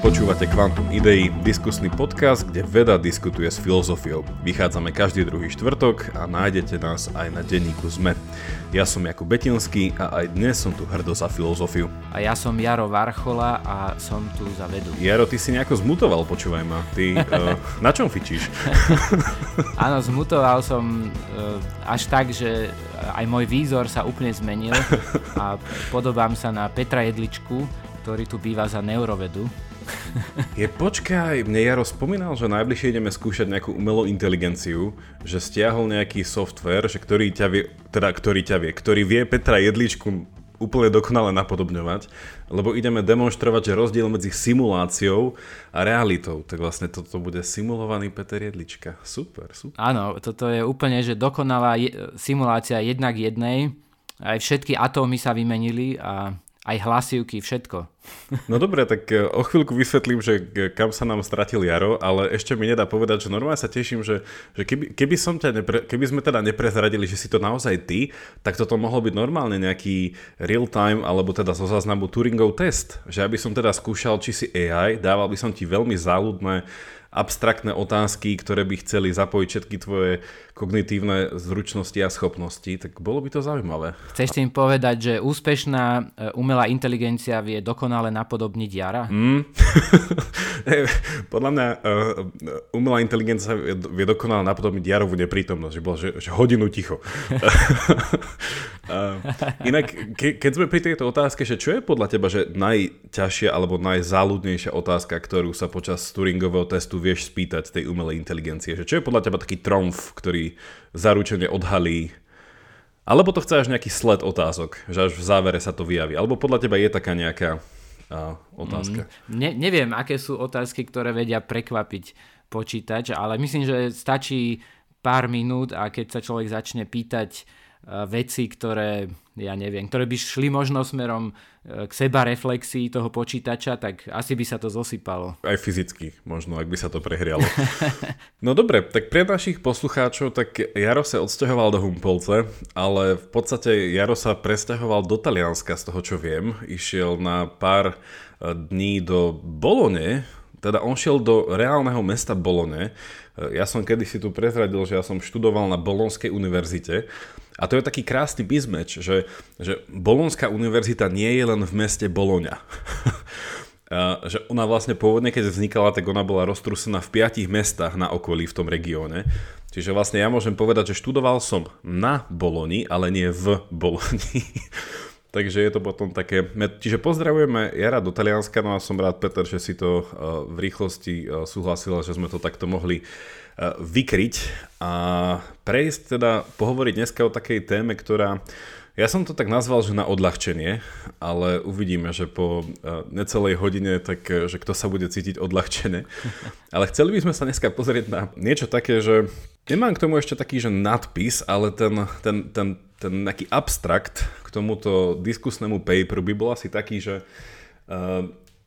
Počúvate Quantum Idei, diskusný podcast, kde veda diskutuje s filozofiou. Vychádzame každý druhý štvrtok a nájdete nás aj na denníku ZME. Ja som Jakub Betinský a aj dnes som tu hrdo za filozofiu. A ja som Jaro Varchola a som tu za vedu. Jaro, ty si nejako zmutoval, počúvaj ma. Ty uh, na čom fičíš? Áno, zmutoval som uh, až tak, že aj môj výzor sa úplne zmenil a podobám sa na Petra Jedličku, ktorý tu býva za neurovedu. Je počkaj, mne Jaro spomínal, že najbližšie ideme skúšať nejakú umelú inteligenciu, že stiahol nejaký software, že ktorý ťa vie, teda ktorý ťa vie, ktorý vie Petra Jedličku úplne dokonale napodobňovať, lebo ideme demonstrovať, že rozdiel medzi simuláciou a realitou, tak vlastne toto bude simulovaný Peter Jedlička. Super, super. Áno, toto je úplne, že dokonalá je, simulácia jednak jednej, aj všetky atómy sa vymenili a aj hlasivky, všetko. No dobre, tak e, o chvíľku vysvetlím, že kam sa nám stratil Jaro, ale ešte mi nedá povedať, že normálne sa teším, že, že keby, keby, som ťa nepre, keby sme teda neprezradili, že si to naozaj ty, tak toto mohol byť normálne nejaký real time, alebo teda zo záznamu Turingov test. Že aby som teda skúšal, či si AI, dával by som ti veľmi záľudné abstraktné otázky, ktoré by chceli zapojiť všetky tvoje kognitívne zručnosti a schopnosti, tak bolo by to zaujímavé. Chceš tým povedať, že úspešná e, umelá inteligencia vie dokonale napodobniť Jara? Mm. Podľa mňa uh, umelá inteligencia vie dokonale napodobniť Jarovú neprítomnosť, že bolo, že, že hodinu ticho. uh, inak, ke, keď sme pri tejto otázke, že čo je podľa teba že najťažšia alebo najzáľudnejšia otázka, ktorú sa počas Turingového testu vieš spýtať tej umelej inteligencie? Že čo je podľa teba taký tromf, ktorý zaručene odhalí alebo to chce až nejaký sled otázok, že až v závere sa to vyjaví. Alebo podľa teba je taká nejaká uh, otázka. Mm, ne, neviem, aké sú otázky, ktoré vedia prekvapiť počítač, ale myslím, že stačí pár minút a keď sa človek začne pýtať veci, ktoré, ja neviem, ktoré by šli možno smerom e, k seba reflexii toho počítača, tak asi by sa to zosypalo. Aj fyzicky, možno, ak by sa to prehrialo. no dobre, tak pre našich poslucháčov, tak Jaro sa odsťahoval do Humpolce, ale v podstate Jaro sa presťahoval do Talianska, z toho čo viem. Išiel na pár e, dní do Bolone, teda on šiel do reálneho mesta Bolone. Ja som kedysi tu prezradil, že ja som študoval na Bolonskej univerzite a to je taký krásny bizmeč, že, že Bolonská univerzita nie je len v meste Boloňa. že ona vlastne pôvodne, keď vznikala, tak ona bola roztrusená v piatich mestách na okolí v tom regióne. Čiže vlastne ja môžem povedať, že študoval som na Boloni, ale nie v Boloni. Takže je to potom také... Čiže pozdravujeme Jara do Talianska, no a som rád, Peter, že si to v rýchlosti súhlasil, že sme to takto mohli vykryť a prejsť teda, pohovoriť dneska o takej téme, ktorá ja som to tak nazval, že na odľahčenie, ale uvidíme, že po necelej hodine, tak že kto sa bude cítiť odľahčené. Ale chceli by sme sa dneska pozrieť na niečo také, že nemám k tomu ešte taký, že nadpis, ale ten, ten, ten, ten nejaký abstrakt tomuto diskusnému paperu by bol asi taký, že,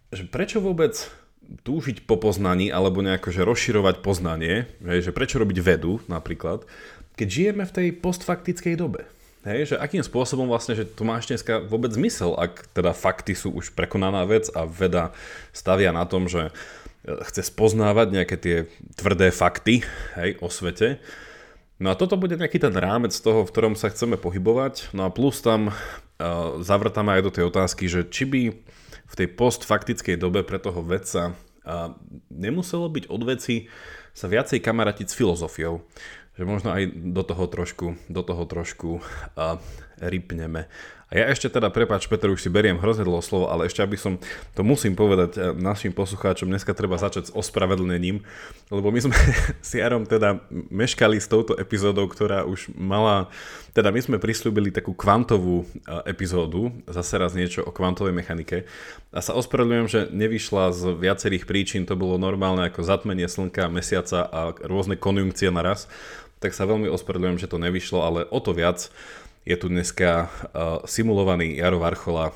že prečo vôbec túžiť po poznaní alebo nejako že rozširovať poznanie, že prečo robiť vedu napríklad, keď žijeme v tej postfaktickej dobe. Hej, že akým spôsobom vlastne, že to máš dneska vôbec zmysel, ak teda fakty sú už prekonaná vec a veda stavia na tom, že e, chce spoznávať nejaké tie tvrdé fakty hej, o svete. No a toto bude nejaký ten rámec toho, v ktorom sa chceme pohybovať. No a plus tam uh, zavrtáme aj do tej otázky, že či by v tej postfaktickej dobe pre toho vedca a nemuselo byť od veci sa viacej kamaratiť s filozofiou. Že možno aj do toho trošku, do toho trošku a, rypneme. A ja ešte teda, prepáč Peter, už si beriem hrozne dlho slovo, ale ešte aby som, to musím povedať eh, našim poslucháčom, dneska treba začať s ospravedlnením, lebo my sme s Jarom teda meškali s touto epizódou, ktorá už mala, teda my sme prislúbili takú kvantovú eh, epizódu, zase raz niečo o kvantovej mechanike. A sa ospravedlňujem, že nevyšla z viacerých príčin, to bolo normálne ako zatmenie slnka, mesiaca a rôzne konjunkcie naraz, tak sa veľmi ospravedlňujem, že to nevyšlo, ale o to viac je tu dneska uh, simulovaný Jaro Varchola, uh,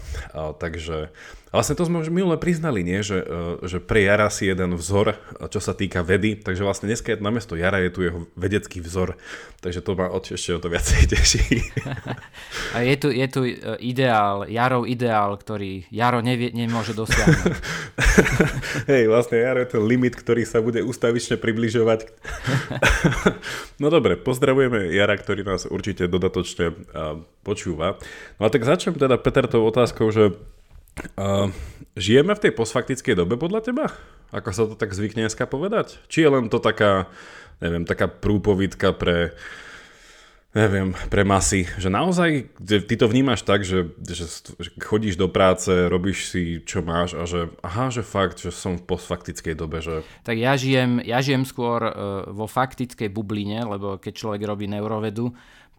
takže A vlastne to sme už minule priznali, nie? Že, e, že pre Jara si jeden vzor, čo sa týka vedy, takže vlastne dneska je namiesto Jara je tu jeho vedecký vzor, takže to ma ešte o to viacej teší. A je tu, je tu e, ideál, Jarov ideál, ktorý Jaro nevie, nemôže dosiahnuť. Hej, vlastne Jaro je ten limit, ktorý sa bude ustavične približovať. no dobre, pozdravujeme Jara, ktorý nás určite dodatočne počúva. No a tak začnem teda Peter tou otázkou, že Žijeme v tej postfaktickej dobe podľa teba? Ako sa to tak zvykne dneska povedať? Či je len to taká, neviem, taká prúpovidka pre neviem, pre masy, že naozaj ty to vnímaš tak, že, že, chodíš do práce, robíš si čo máš a že aha, že fakt, že som v postfaktickej dobe, že... Tak ja žijem, ja žijem skôr uh, vo faktickej bubline, lebo keď človek robí neurovedu,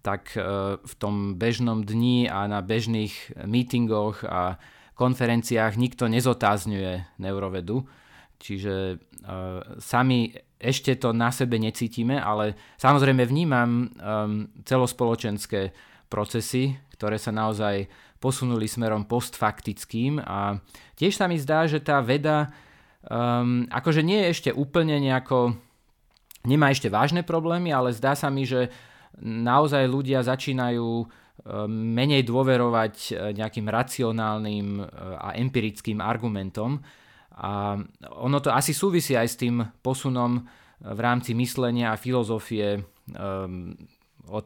tak uh, v tom bežnom dni a na bežných meetingoch a konferenciách nikto nezotázňuje neurovedu, čiže uh, sami ešte to na sebe necítime, ale samozrejme vnímam celospoločenské procesy, ktoré sa naozaj posunuli smerom postfaktickým a tiež sa mi zdá, že tá veda um, akože nie je ešte úplne nejako, nemá ešte vážne problémy, ale zdá sa mi, že naozaj ľudia začínajú menej dôverovať e, nejakým racionálnym e, a empirickým argumentom. A ono to asi súvisí aj s tým posunom e, v rámci myslenia a filozofie od,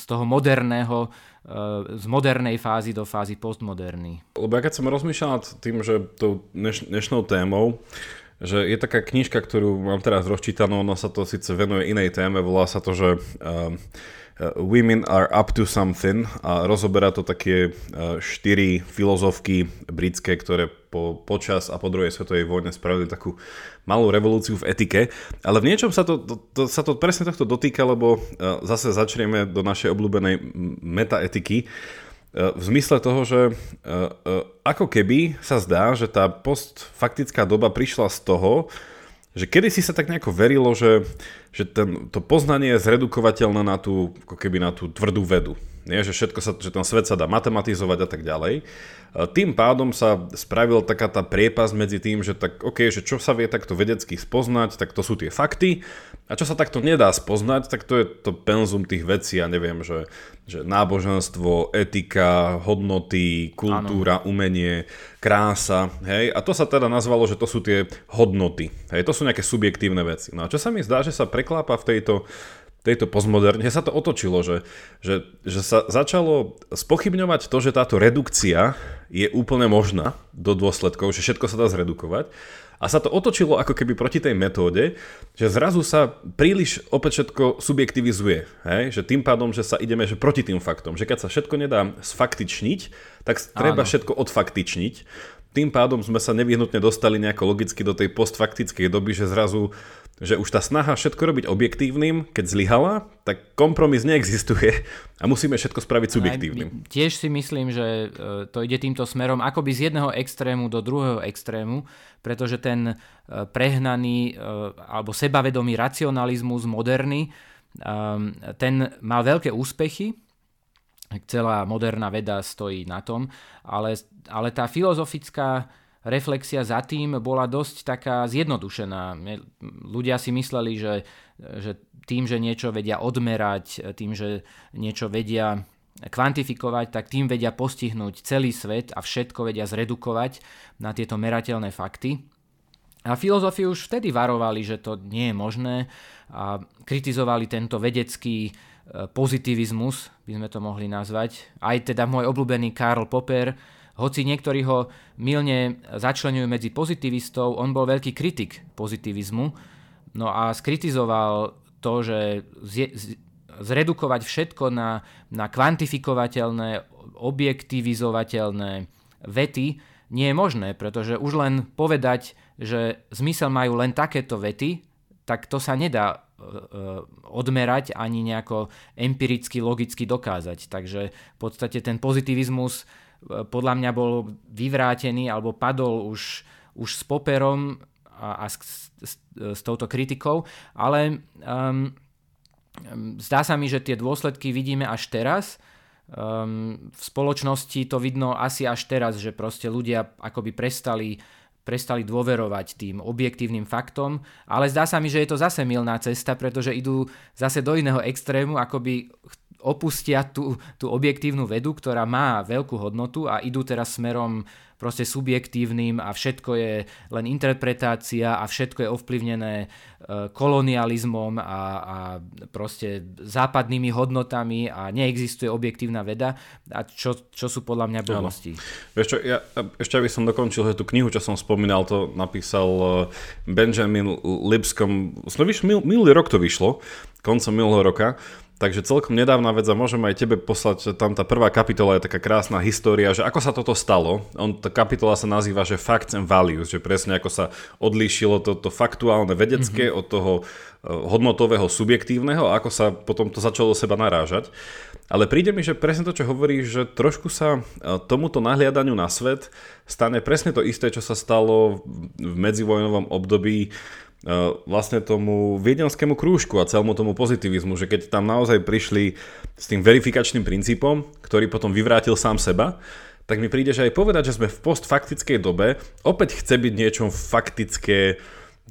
z toho moderného, z modernej fázy do fázy postmoderny. Lebo ja keď som rozmýšľal nad tým, že tou dneš, dnešnou témou, že je taká knižka, ktorú mám teraz rozčítanú, ono sa to síce venuje inej téme, volá sa to, že Uh, women are up to something. A rozoberá to také uh, štyri filozofky britské, ktoré po, počas a po druhej svetovej vojne spravili takú malú revolúciu v etike, ale v niečom sa to, to, to, sa to presne tohto dotýka, lebo uh, zase začneme do našej obľúbenej metaetiky. V zmysle toho, že ako keby sa zdá, že tá postfaktická doba prišla z toho, že kedy si sa tak nejako verilo, že, že ten, to poznanie je zredukovateľné na tú, ako keby na tú tvrdú vedu. Nie, že všetko sa, že ten svet sa dá matematizovať a tak ďalej. Tým pádom sa spravil taká tá priepas medzi tým, že tak OK, že čo sa vie takto vedecky spoznať, tak to sú tie fakty a čo sa takto nedá spoznať, tak to je to penzum tých vecí, ja neviem, že, že náboženstvo, etika, hodnoty, kultúra, ano. umenie, krása, hej, a to sa teda nazvalo, že to sú tie hodnoty, hej, to sú nejaké subjektívne veci. No a čo sa mi zdá, že sa preklápa v tejto tejto postmoderne sa to otočilo, že, že, že sa začalo spochybňovať to, že táto redukcia je úplne možná do dôsledkov, že všetko sa dá zredukovať. A sa to otočilo ako keby proti tej metóde, že zrazu sa príliš opäť všetko subjektivizuje. Hej? Že tým pádom, že sa ideme že proti tým faktom. Že keď sa všetko nedá sfaktičniť, tak treba Áno. všetko odfaktičniť. Tým pádom sme sa nevyhnutne dostali nejako logicky do tej postfaktickej doby, že zrazu že už tá snaha všetko robiť objektívnym, keď zlyhala, tak kompromis neexistuje a musíme všetko spraviť subjektívnym. Aj, tiež si myslím, že e, to ide týmto smerom akoby z jedného extrému do druhého extrému, pretože ten e, prehnaný e, alebo sebavedomý racionalizmus moderný, ten mal veľké úspechy, celá moderná veda stojí na tom, ale, ale tá filozofická reflexia za tým bola dosť taká zjednodušená. Ľudia si mysleli, že, že tým, že niečo vedia odmerať, tým, že niečo vedia kvantifikovať, tak tým vedia postihnúť celý svet a všetko vedia zredukovať na tieto merateľné fakty. A filozofi už vtedy varovali, že to nie je možné a kritizovali tento vedecký e, pozitivizmus, by sme to mohli nazvať. Aj teda môj obľúbený Karl Popper hoci niektorí ho milne začlenujú medzi pozitivistov, on bol veľký kritik pozitivizmu. No a skritizoval to, že zredukovať všetko na, na kvantifikovateľné, objektivizovateľné vety nie je možné, pretože už len povedať, že zmysel majú len takéto vety, tak to sa nedá e, e, odmerať ani nejako empiricky, logicky dokázať. Takže v podstate ten pozitivizmus podľa mňa bol vyvrátený alebo padol už, už s poperom a, a s, s, s touto kritikou, ale um, zdá sa mi, že tie dôsledky vidíme až teraz. um, v spoločnosti to vidno asi až teraz, že proste ľudia akoby prestali prestali dôverovať tým objektívnym faktom, ale zdá sa mi, že je to zase milná cesta, pretože idú zase do iného extrému, akoby opustia tú, tú objektívnu vedu, ktorá má veľkú hodnotu a idú teraz smerom proste subjektívnym a všetko je len interpretácia a všetko je ovplyvnené e, kolonializmom a, a proste západnými hodnotami a neexistuje objektívna veda, a čo, čo sú podľa mňa blbosti. Vieš čo, ja, ešte aby som dokončil, že tú knihu, čo som spomínal, to napísal e, Benjamin Lipscomb, sme minulý rok to vyšlo, koncom minulého roka, Takže celkom nedávna vec a môžem aj tebe poslať, tam tá prvá kapitola je taká krásna história, že ako sa toto stalo. On, tá kapitola sa nazýva, že Facts and Values, že presne ako sa odlíšilo toto faktuálne vedecké mm-hmm. od toho eh, hodnotového subjektívneho a ako sa potom to začalo seba narážať. Ale príde mi, že presne to, čo hovoríš, že trošku sa eh, tomuto nahliadaniu na svet stane presne to isté, čo sa stalo v medzivojnovom období E, vlastne tomu viedenskému krúžku a celému tomu pozitivizmu, že keď tam naozaj prišli s tým verifikačným princípom, ktorý potom vyvrátil sám seba, tak mi príde, že aj povedať, že sme v postfaktickej dobe, opäť chce byť niečo faktické,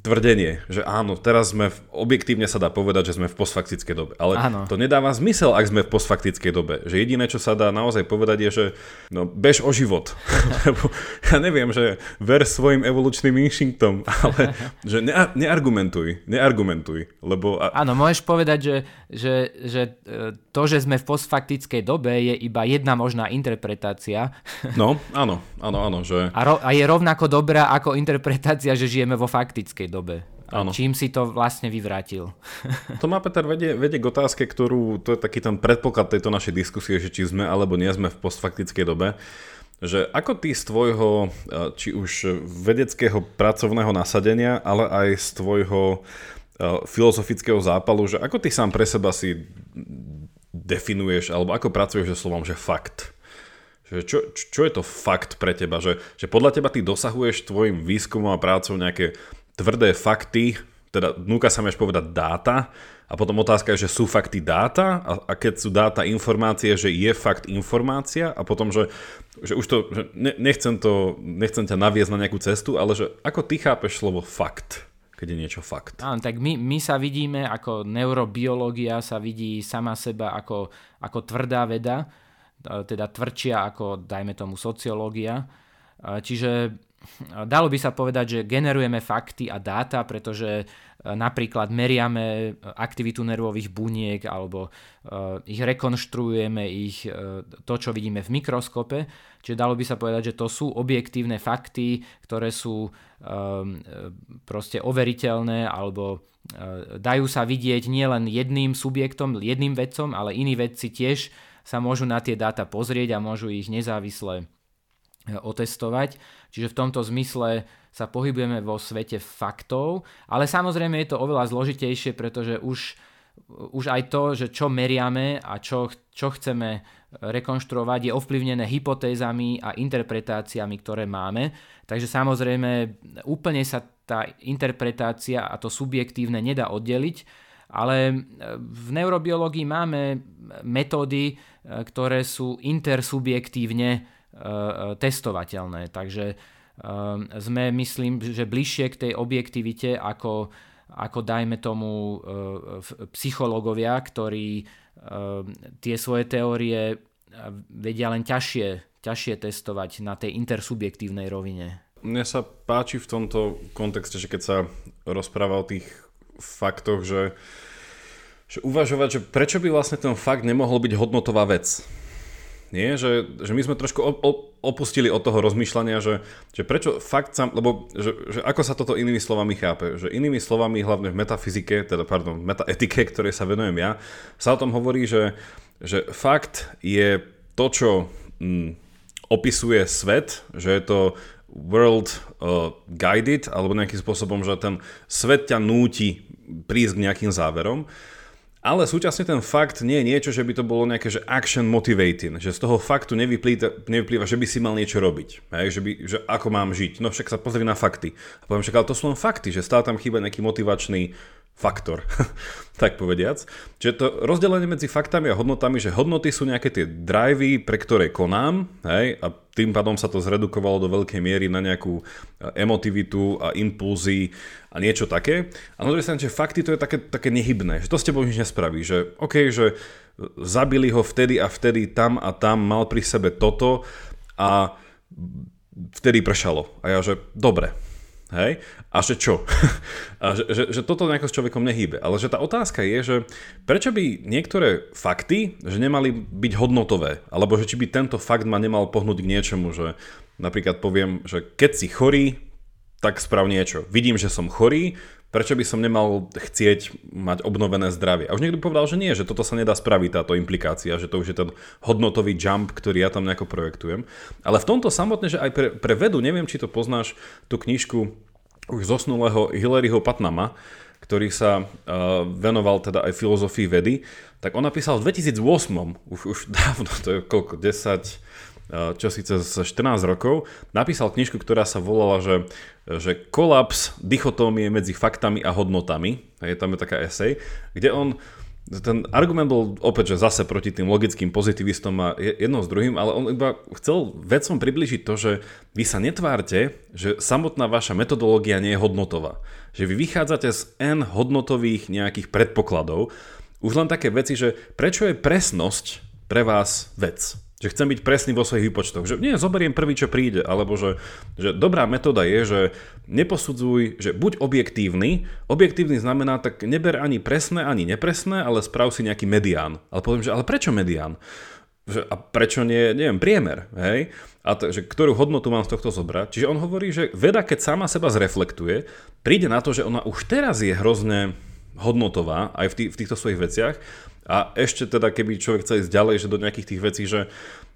tvrdenie, že áno, teraz sme, v, objektívne sa dá povedať, že sme v postfaktickej dobe, ale áno. to nedáva zmysel, ak sme v postfaktickej dobe, že jediné, čo sa dá naozaj povedať je, že no, bež o život, lebo ja neviem, že ver svojim evolučným inštinktom, ale že ne, neargumentuj, neargumentuj, lebo... A... Áno, môžeš povedať, že, že, že e, to, že sme v postfaktickej dobe je iba jedna možná interpretácia. No, áno, áno, áno, že... A, ro, a je rovnako dobrá ako interpretácia, že žijeme vo faktickej dobe. Áno. Čím si to vlastne vyvrátil? To má Peter vedie, vedie k otázke, ktorú, to je taký ten predpoklad tejto našej diskusie, že či sme alebo nie sme v postfaktickej dobe. Že ako ty z tvojho, e, či už vedeckého pracovného nasadenia, ale aj z tvojho e, filozofického zápalu, že ako ty sám pre seba si definuješ, alebo ako pracuješ so slovom, že fakt? Že čo, čo je to fakt pre teba? Že, že podľa teba ty dosahuješ tvojim výskumom a prácou nejaké tvrdé fakty, teda núka sa mi povedať dáta, a potom otázka je, že sú fakty dáta a, a keď sú dáta informácie, že je fakt informácia a potom, že, že už to, že ne, nechcem to, nechcem ťa naviesť na nejakú cestu, ale že ako ty chápeš slovo fakt, keď je niečo fakt? Áno, tak my, my sa vidíme ako neurobiológia sa vidí sama seba ako, ako tvrdá veda, teda tvrdšia ako, dajme tomu, sociológia. Čiže dalo by sa povedať, že generujeme fakty a dáta, pretože e, napríklad meriame aktivitu nervových buniek alebo e, ich rekonštruujeme, ich, e, to, čo vidíme v mikroskope. Čiže dalo by sa povedať, že to sú objektívne fakty, ktoré sú proste overiteľné alebo dajú sa vidieť nielen jedným subjektom, jedným vedcom, ale iní vedci tiež sa môžu na tie dáta pozrieť a môžu ich nezávisle otestovať. Čiže v tomto zmysle sa pohybujeme vo svete faktov, ale samozrejme je to oveľa zložitejšie, pretože už, už aj to, že čo meriame a čo, čo chceme rekonštruovať, je ovplyvnené hypotézami a interpretáciami, ktoré máme. Takže samozrejme úplne sa tá interpretácia a to subjektívne nedá oddeliť, ale v neurobiológii máme metódy, ktoré sú intersubjektívne testovateľné. Takže eh, sme, myslím, že bližšie k tej objektivite ako, ako dajme tomu eh, psychológovia, ktorí tie svoje teórie vedia len ťažšie, ťažšie testovať na tej intersubjektívnej rovine. Mne sa páči v tomto kontexte, že keď sa rozpráva o tých faktoch, že, že uvažovať, že prečo by vlastne ten fakt nemohol byť hodnotová vec. Nie? Že, že my sme trošku opustili od toho rozmýšľania, že, že prečo fakt sám, lebo že, že ako sa toto inými slovami chápe, že inými slovami hlavne v metafyzike, teda pardon, v metaetike, ktorej sa venujem ja, sa o tom hovorí, že, že fakt je to, čo mm, opisuje svet, že je to world uh, guided, alebo nejakým spôsobom, že ten svet ťa núti prísť k nejakým záverom. Ale súčasne ten fakt nie je niečo, že by to bolo nejaké že action motivating, že z toho faktu nevyplýva, nevyplýva že by si mal niečo robiť, hej, že, by, že ako mám žiť. No však sa pozri na fakty. A poviem však, ale to sú len fakty, že stále tam chýba nejaký motivačný faktor, tak povediac. Čiže to rozdelenie medzi faktami a hodnotami, že hodnoty sú nejaké tie drivey, pre ktoré konám, hej, a tým pádom sa to zredukovalo do veľkej miery na nejakú e, emotivitu a impulzy a niečo také. A na druhej že fakty to je také, také nehybné, že to s tebou nič nespraví, že OK, že zabili ho vtedy a vtedy tam a tam, mal pri sebe toto a vtedy pršalo. A ja, že dobre, Hej? A že čo? A že, že, že toto nejako s človekom nehýbe. Ale že tá otázka je, že prečo by niektoré fakty, že nemali byť hodnotové? Alebo že či by tento fakt ma nemal pohnúť k niečomu, že napríklad poviem, že keď si chorý, tak sprav niečo. Vidím, že som chorý, prečo by som nemal chcieť mať obnovené zdravie. A už niekto povedal, že nie, že toto sa nedá spraviť, táto implikácia, že to už je ten hodnotový jump, ktorý ja tam nejako projektujem. Ale v tomto samotne, že aj pre, pre vedu, neviem, či to poznáš, tú knižku už zosnulého Hillaryho Patnama, ktorý sa uh, venoval teda aj filozofii vedy, tak on napísal v 2008, už, už dávno, to je koľko, 10, Eh, čo síce z 14 rokov, napísal knižku, ktorá sa volala, že, že kolaps dichotómie medzi faktami a hodnotami. Je tam je taká esej, kde on ten argument bol opäť, že zase proti tým logickým pozitivistom a jedno s druhým, ale on iba chcel vedcom približiť to, že vy sa netvárte, že samotná vaša metodológia nie je hodnotová. Že vy vychádzate z N hodnotových nejakých predpokladov. Už len také veci, že prečo je presnosť pre vás vec? Že chcem byť presný vo svojich výpočtoch. Že nie, zoberiem prvý, čo príde. Alebo že, že dobrá metóda je, že neposudzuj, že buď objektívny. Objektívny znamená, tak neber ani presné, ani nepresné, ale sprav si nejaký medián. Ale poviem, že ale prečo medián? Že, a prečo nie, neviem, priemer, hej? A to, že ktorú hodnotu mám z tohto zobrať. Čiže on hovorí, že veda, keď sama seba zreflektuje, príde na to, že ona už teraz je hrozne hodnotová aj v, tý, v týchto svojich veciach a ešte teda, keby človek chcel ísť ďalej, že do nejakých tých vecí, že,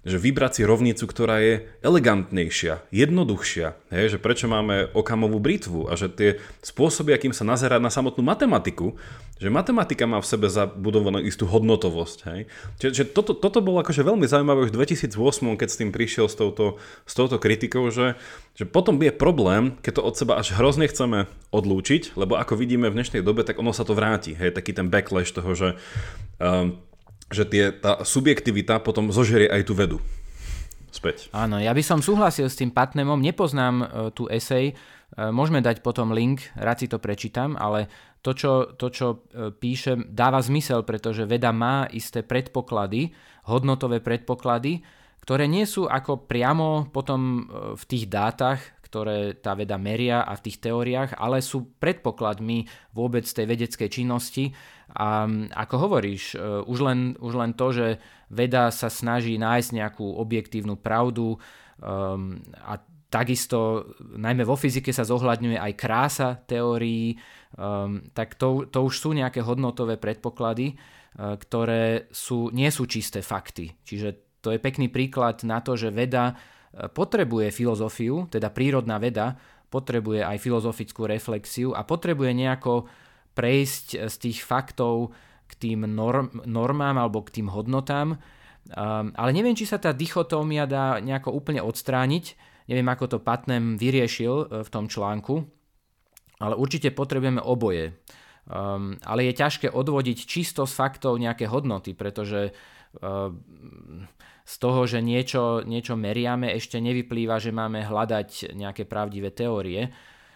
že vybrať si rovnicu, ktorá je elegantnejšia, jednoduchšia, hej, že prečo máme okamovú britvu a že tie spôsoby, akým sa nazerá na samotnú matematiku, že matematika má v sebe zabudovanú istú hodnotovosť. Hej. Čiže toto, toto bolo akože veľmi zaujímavé už v 2008, keď s tým prišiel s touto, s touto kritikou, že, že potom je problém, keď to od seba až hrozne chceme odlúčiť, lebo ako vidíme v dnešnej dobe, tak ono sa to vráti. Hej, taký ten backlash toho, že um, že tie, tá subjektivita potom zožerie aj tú vedu. Späť. Áno, ja by som súhlasil s tým Patnemom, nepoznám uh, tú esej, uh, môžeme dať potom link, rád si to prečítam, ale to, čo, to, čo uh, dáva zmysel, pretože veda má isté predpoklady, hodnotové predpoklady, ktoré nie sú ako priamo potom v tých dátach, ktoré tá veda meria a v tých teóriách, ale sú predpokladmi vôbec tej vedeckej činnosti a ako hovoríš, e, už len, už len to, že veda sa snaží nájsť nejakú objektívnu pravdu um, a takisto najmä vo fyzike sa zohľadňuje aj krása teórií, um, tak to, to už sú nejaké hodnotové predpoklady, uh, ktoré sú, nie sú čisté fakty. Čiže to je pekný príklad na to, že veda e, potrebuje filozofiu, teda prírodná veda, potrebuje aj filozofickú reflexiu a potrebuje nejako prejsť eh, z tých faktov k tým norm, normám alebo k tým hodnotám. Um, ale neviem, či sa tá dichotómia dá nejako úplne odstrániť. Neviem, ako to Patnem vyriešil uh, v tom článku. Ale určite potrebujeme oboje. Um, ale je ťažké odvodiť čisto z faktov nejaké hodnoty, pretože uh, z toho, že niečo, niečo meriame, ešte nevyplýva, že máme hľadať nejaké pravdivé teórie.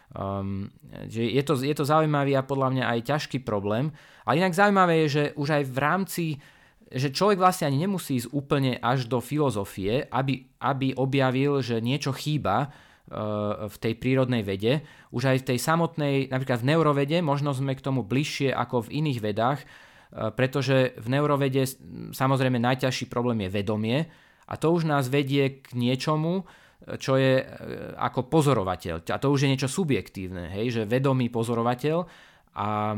Um, že je, to, je to zaujímavý a podľa mňa aj ťažký problém. Ale inak zaujímavé je, že už aj v rámci, že človek vlastne ani nemusí ísť úplne až do filozofie, aby, aby objavil, že niečo chýba uh, v tej prírodnej vede. Už aj v tej samotnej, napríklad v neurovede, možno sme k tomu bližšie ako v iných vedách, uh, pretože v neurovede samozrejme najťažší problém je vedomie a to už nás vedie k niečomu, čo je e, ako pozorovateľ. A to už je niečo subjektívne, hej, že vedomý pozorovateľ a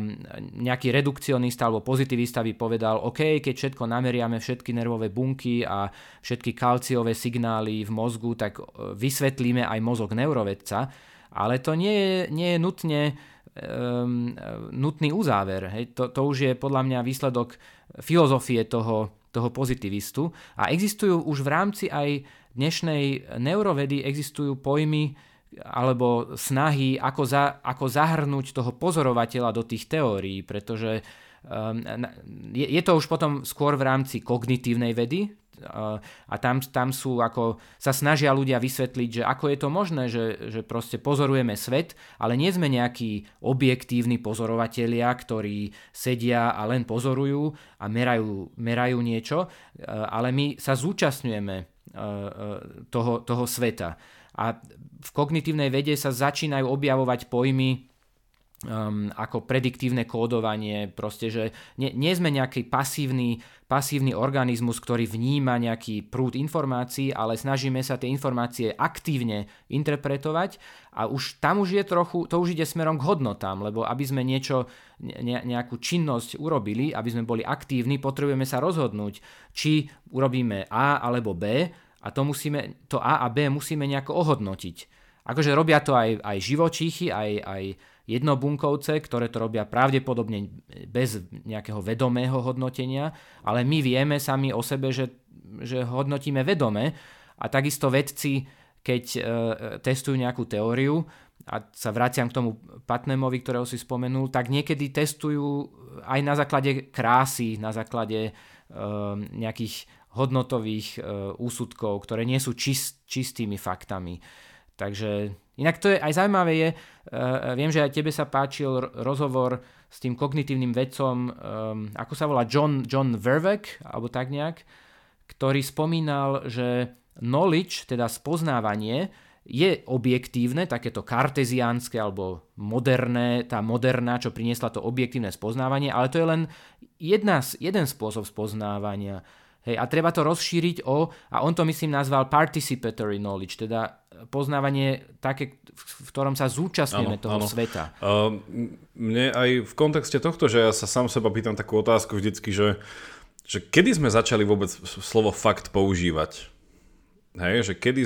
nejaký redukcionista alebo pozitivista by povedal, OK, keď všetko nameriame, všetky nervové bunky a všetky kalciové signály v mozgu, tak e, vysvetlíme aj mozog neurovedca, ale to nie je, nie je nutne um, nutný uzáver. Hej. To, to už je podľa mňa výsledok filozofie toho, toho pozitivistu a existujú už v rámci aj dnešnej neurovedy existujú pojmy, alebo snahy, ako, za, ako zahrnúť toho pozorovateľa do tých teórií, pretože um, je, je to už potom skôr v rámci kognitívnej vedy, a tam, tam sú ako, sa snažia ľudia vysvetliť, že ako je to možné, že, že proste pozorujeme svet, ale nie sme nejakí objektívni pozorovatelia, ktorí sedia a len pozorujú a merajú, merajú niečo, ale my sa zúčastňujeme toho, toho sveta. A v kognitívnej vede sa začínajú objavovať pojmy um, ako prediktívne kódovanie, proste, že nie, nie sme nejaký pasívny, pasívny organizmus, ktorý vníma nejaký prúd informácií, ale snažíme sa tie informácie aktívne interpretovať a už tam už je trochu, to už ide smerom k hodnotám, lebo aby sme niečo, ne, nejakú činnosť urobili, aby sme boli aktívni, potrebujeme sa rozhodnúť, či urobíme A alebo B a to, musíme, to A a B musíme nejako ohodnotiť. Akože robia to aj, aj živočíchy, aj, aj jednobunkovce, ktoré to robia pravdepodobne bez nejakého vedomého hodnotenia, ale my vieme sami o sebe, že, že hodnotíme vedome a takisto vedci, keď e, testujú nejakú teóriu, a sa vraciam k tomu Patnemovi, ktorého si spomenul, tak niekedy testujú aj na základe krásy, na základe e, nejakých hodnotových e, úsudkov, ktoré nie sú čist, čistými faktami. Takže inak to je aj zaujímavé je, uh, viem, že aj tebe sa páčil rozhovor s tým kognitívnym vedcom, um, ako sa volá, John, John Verweck, alebo tak nejak, ktorý spomínal, že knowledge, teda spoznávanie, je objektívne, takéto karteziánske alebo moderné, tá moderná, čo priniesla to objektívne spoznávanie, ale to je len jedna, jeden spôsob spoznávania. Hej, a treba to rozšíriť o, a on to myslím nazval participatory knowledge, teda poznávanie také, v ktorom sa zúčastňujeme ano, toho ano. sveta. Uh, mne aj v kontexte tohto, že ja sa sám seba pýtam takú otázku vždycky, že, že kedy sme začali vôbec slovo fakt používať? Hej, že kedy,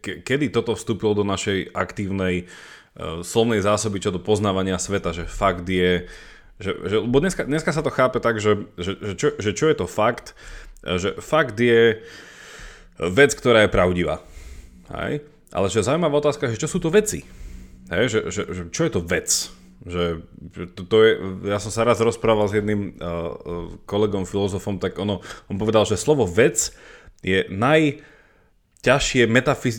ke, kedy toto vstúpilo do našej aktívnej uh, slovnej zásoby čo do poznávania sveta, že fakt je... Že, že, lebo dneska, dneska sa to chápe tak, že, že, že, čo, že čo je to fakt, že fakt je vec, ktorá je pravdivá. Hej? Ale že zaujímavá otázka je, čo sú to veci? Hej? Že, že, že, čo je to vec? Že, že to, to je, ja som sa raz rozprával s jedným uh, kolegom, filozofom, tak ono, on povedal, že slovo vec je naj, ťažšie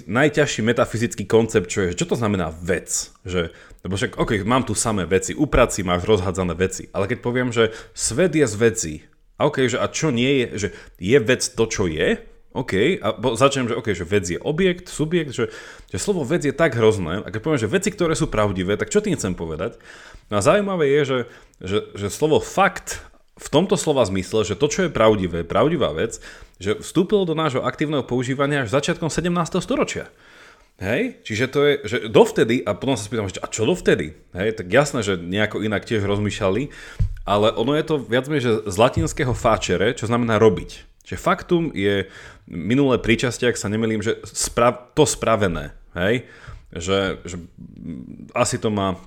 najťažší metafyzický koncept, čo je, čo to znamená vec? Že, lebo však, ok, mám tu samé veci, u práci máš rozhádzané veci, ale keď poviem, že svet je z veci, a OK, že a čo nie je, že je vec to, čo je, OK, a začnem, že OK, že vec je objekt, subjekt, že, že slovo vec je tak hrozné, a keď poviem, že veci, ktoré sú pravdivé, tak čo tým chcem povedať? No a zaujímavé je, že, že, že slovo fakt v tomto slova zmysle, že to, čo je pravdivé, pravdivá vec, že vstúpilo do nášho aktívneho používania až začiatkom 17. storočia. Hej, čiže to je, že dovtedy, a potom sa spýtam, že a čo dovtedy? Hej, tak jasné, že nejako inak tiež rozmýšľali, ale ono je to viac menej, že z latinského facere, čo znamená robiť. Čiže faktum je minulé príčastie, ak sa nemýlim, že spra- to spravené, hej? Že, že asi to má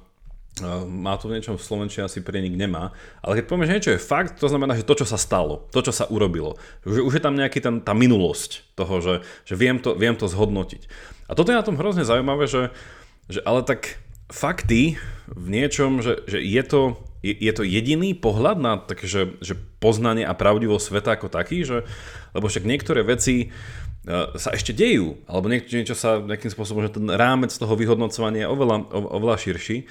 má to v niečom v Slovenčine asi pre nik nemá, ale keď povieme, že niečo je fakt, to znamená, že to, čo sa stalo, to, čo sa urobilo, že už je tam nejaký ten, tá minulosť toho, že, že viem, to, viem to zhodnotiť. A toto je na tom hrozne zaujímavé, že, že ale tak fakty v niečom, že, že je, to, je, je to jediný pohľad na také, že, že poznanie a pravdivosť sveta ako taký, že, lebo však niektoré veci uh, sa ešte dejú, alebo niečo, niečo sa nejakým spôsobom, že ten rámec toho vyhodnocovania je oveľa, oveľa širší.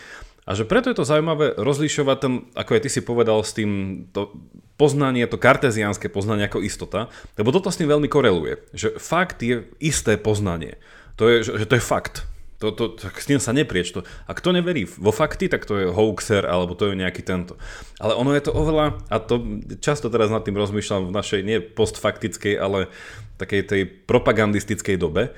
A že preto je to zaujímavé rozlišovať ten, ako aj ty si povedal, s tým to poznanie, to karteziánske poznanie ako istota, lebo toto s tým veľmi koreluje. Že fakt je isté poznanie. To je, že, že to je fakt. To, to, tak s tým sa neprieč. To, ak to neverí vo fakty, tak to je hoaxer, alebo to je nejaký tento. Ale ono je to oveľa, a to často teraz nad tým rozmýšľam v našej nie postfaktickej, ale takej tej propagandistickej dobe,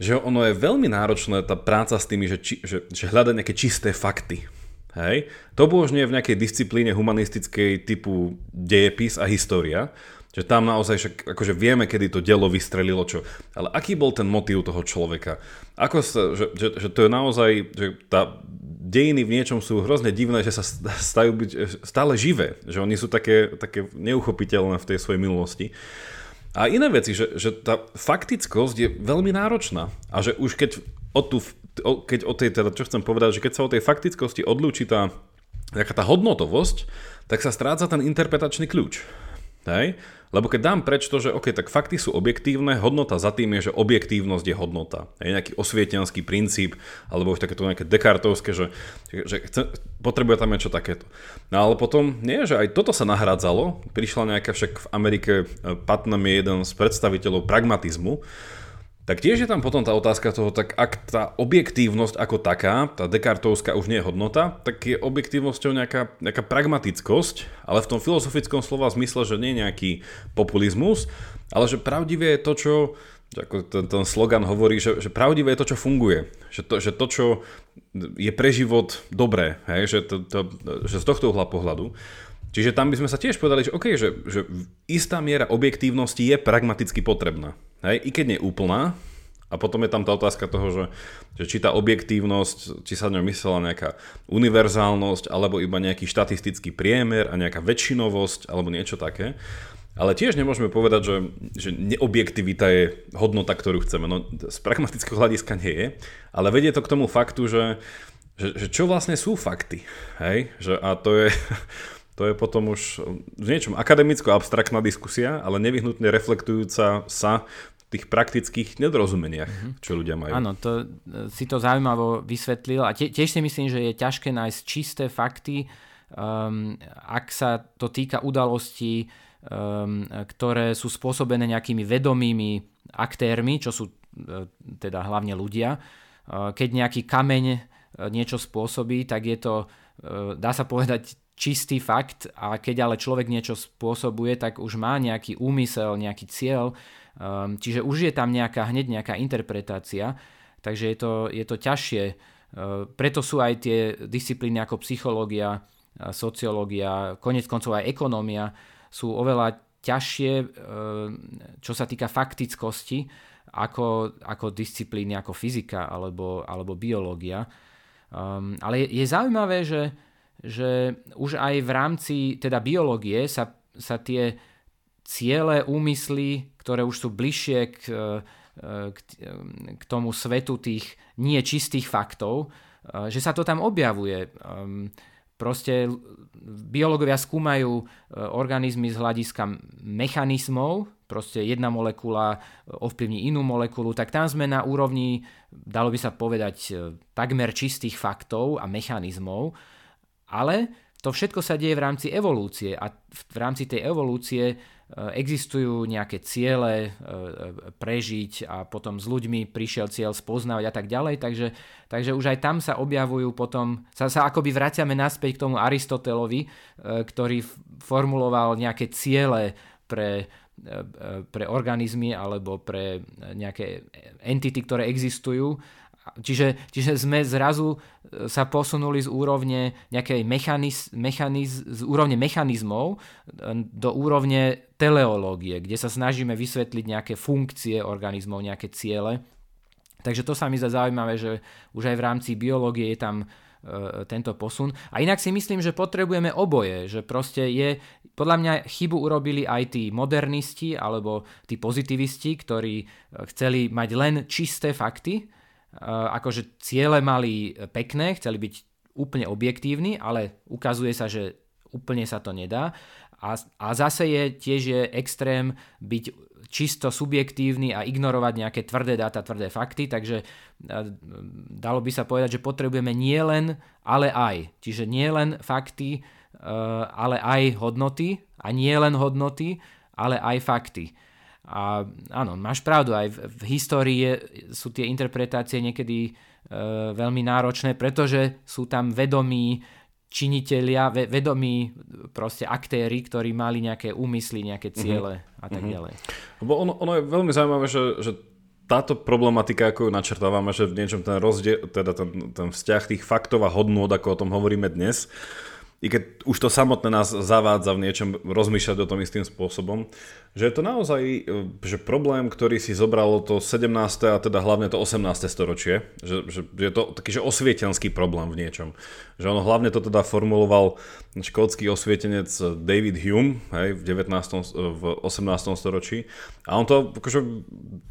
že ono je veľmi náročné tá práca s tými, že, či, že, že hľadať nejaké čisté fakty. Hej? To je v nejakej disciplíne humanistickej typu dejepis a história, že tam naozaj však akože vieme, kedy to dielo vystrelilo čo. Ale aký bol ten motív toho človeka? Ako sa, že, že, že to je naozaj, že tá dejiny v niečom sú hrozne divné, že sa stajú byť stále živé. Že oni sú také, také neuchopiteľné v tej svojej minulosti. A iné veci, že, že tá faktickosť je veľmi náročná a že už keď o o, keď o tej, teda, čo chcem povedať, že keď sa o tej faktickosti odlúči tá, taká tá hodnotovosť, tak sa stráca ten interpretačný kľúč. Hej? Lebo keď dám preč to, že OK, tak fakty sú objektívne, hodnota za tým je, že objektívnosť je hodnota. Je nejaký osvietenský princíp, alebo už takéto nejaké dekartovské, že, že chce, potrebuje tam niečo takéto. No ale potom nie, že aj toto sa nahradzalo. Prišla nejaká však v Amerike, eh, Putnam je jeden z predstaviteľov pragmatizmu, tak tiež je tam potom tá otázka toho, tak ak tá objektívnosť ako taká, tá dekartovská už nie je hodnota, tak je objektívnosťou nejaká, nejaká pragmatickosť, ale v tom filozofickom slova zmysle, že nie je nejaký populizmus, ale že pravdivé je to, čo, ako ten, ten slogan hovorí, že, že pravdivé je to, čo funguje. Že to, že to čo je pre život dobré, hej? Že, to, to, že z tohto uhla pohľadu. Čiže tam by sme sa tiež povedali, že, okay, že, že istá miera objektívnosti je pragmaticky potrebná. Hej? I keď nie úplná. A potom je tam tá otázka toho, že, že či tá objektívnosť, či sa ňou myslela nejaká univerzálnosť, alebo iba nejaký štatistický priemer a nejaká väčšinovosť, alebo niečo také. Ale tiež nemôžeme povedať, že, že neobjektivita je hodnota, ktorú chceme. No, z pragmatického hľadiska nie je, ale vedie to k tomu faktu, že, že, že čo vlastne sú fakty. Hej? Že, a to je, to je potom už v niečom akademicko-abstraktná diskusia, ale nevyhnutne reflektujúca sa tých praktických nedorozumeniach, mm-hmm. čo ľudia majú. Áno, to, e, si to zaujímavo vysvetlil a tie, tiež si myslím, že je ťažké nájsť čisté fakty, um, ak sa to týka udalostí, um, ktoré sú spôsobené nejakými vedomými aktérmi, čo sú uh, teda hlavne ľudia. Uh, keď nejaký kameň uh, niečo spôsobí, tak je to, dá sa povedať, čistý fakt a keď ale človek niečo spôsobuje, tak už má nejaký úmysel, nejaký cieľ, um, čiže už je tam nejaká, hneď nejaká interpretácia, takže je to, je to ťažšie. Uh, preto sú aj tie disciplíny ako psychológia, sociológia, konec koncov aj ekonómia sú oveľa ťažšie, uh, čo sa týka faktickosti, ako, ako disciplíny ako fyzika alebo, alebo biológia. Um, ale je, je zaujímavé, že že už aj v rámci teda biológie sa, sa tie ciele, úmysly, ktoré už sú bližšie k, e, k, k tomu svetu tých nie čistých faktov, e, že sa to tam objavuje. Proste biológovia skúmajú e, organizmy z hľadiska mechanizmov, proste jedna molekula ovplyvní inú molekulu, tak tam sme na úrovni, dalo by sa povedať, takmer čistých faktov a mechanizmov, ale to všetko sa deje v rámci evolúcie a v rámci tej evolúcie e, existujú nejaké ciele e, e, prežiť a potom s ľuďmi prišiel cieľ spoznávať a tak ďalej, takže, takže už aj tam sa objavujú potom, sa, sa akoby vraciame naspäť k tomu Aristotelovi, ktorý formuloval nejaké ciele pre, pre organizmy alebo pre nejaké entity, ktoré existujú Čiže, čiže sme zrazu e, sa posunuli z úrovne nejakej mechaniz, mechaniz, z úrovne mechanizmov e, do úrovne teleológie, kde sa snažíme vysvetliť nejaké funkcie organizmov, nejaké ciele. Takže to sa mi zdá zaujímavé, že už aj v rámci biológie je tam e, tento posun. A inak si myslím, že potrebujeme oboje, že proste je, podľa mňa chybu urobili aj tí modernisti alebo tí pozitivisti, ktorí chceli mať len čisté fakty, akože ciele mali pekné, chceli byť úplne objektívni, ale ukazuje sa, že úplne sa to nedá. A, a zase je tiež je extrém byť čisto subjektívny a ignorovať nejaké tvrdé dáta, tvrdé fakty, takže dalo by sa povedať, že potrebujeme nielen, ale aj. Čiže nielen fakty, e, ale aj hodnoty a nielen hodnoty, ale aj fakty. A áno, máš pravdu, aj v, v histórii je, sú tie interpretácie niekedy e, veľmi náročné, pretože sú tam vedomí činitelia, ve, vedomí proste aktéry, ktorí mali nejaké úmysly, nejaké mhm. ciele mm-hmm. a tak mm-hmm. ďalej. Lebo ono, ono je veľmi zaujímavé, že, že táto problematika, ako ju načrtávame, že v niečom ten rozdiel, teda ten, ten vzťah tých faktov a hodnôt, ako o tom hovoríme dnes, i keď už to samotné nás zavádza v niečom rozmýšľať o tom istým spôsobom, že je to naozaj e, že problém, ktorý si zobralo to 17. a teda hlavne to 18. storočie, že, že je to taký že osvietenský problém v niečom. Že ono hlavne to teda formuloval škótsky osvietenec David Hume hej, v, 19. v 18. storočí a on to akože,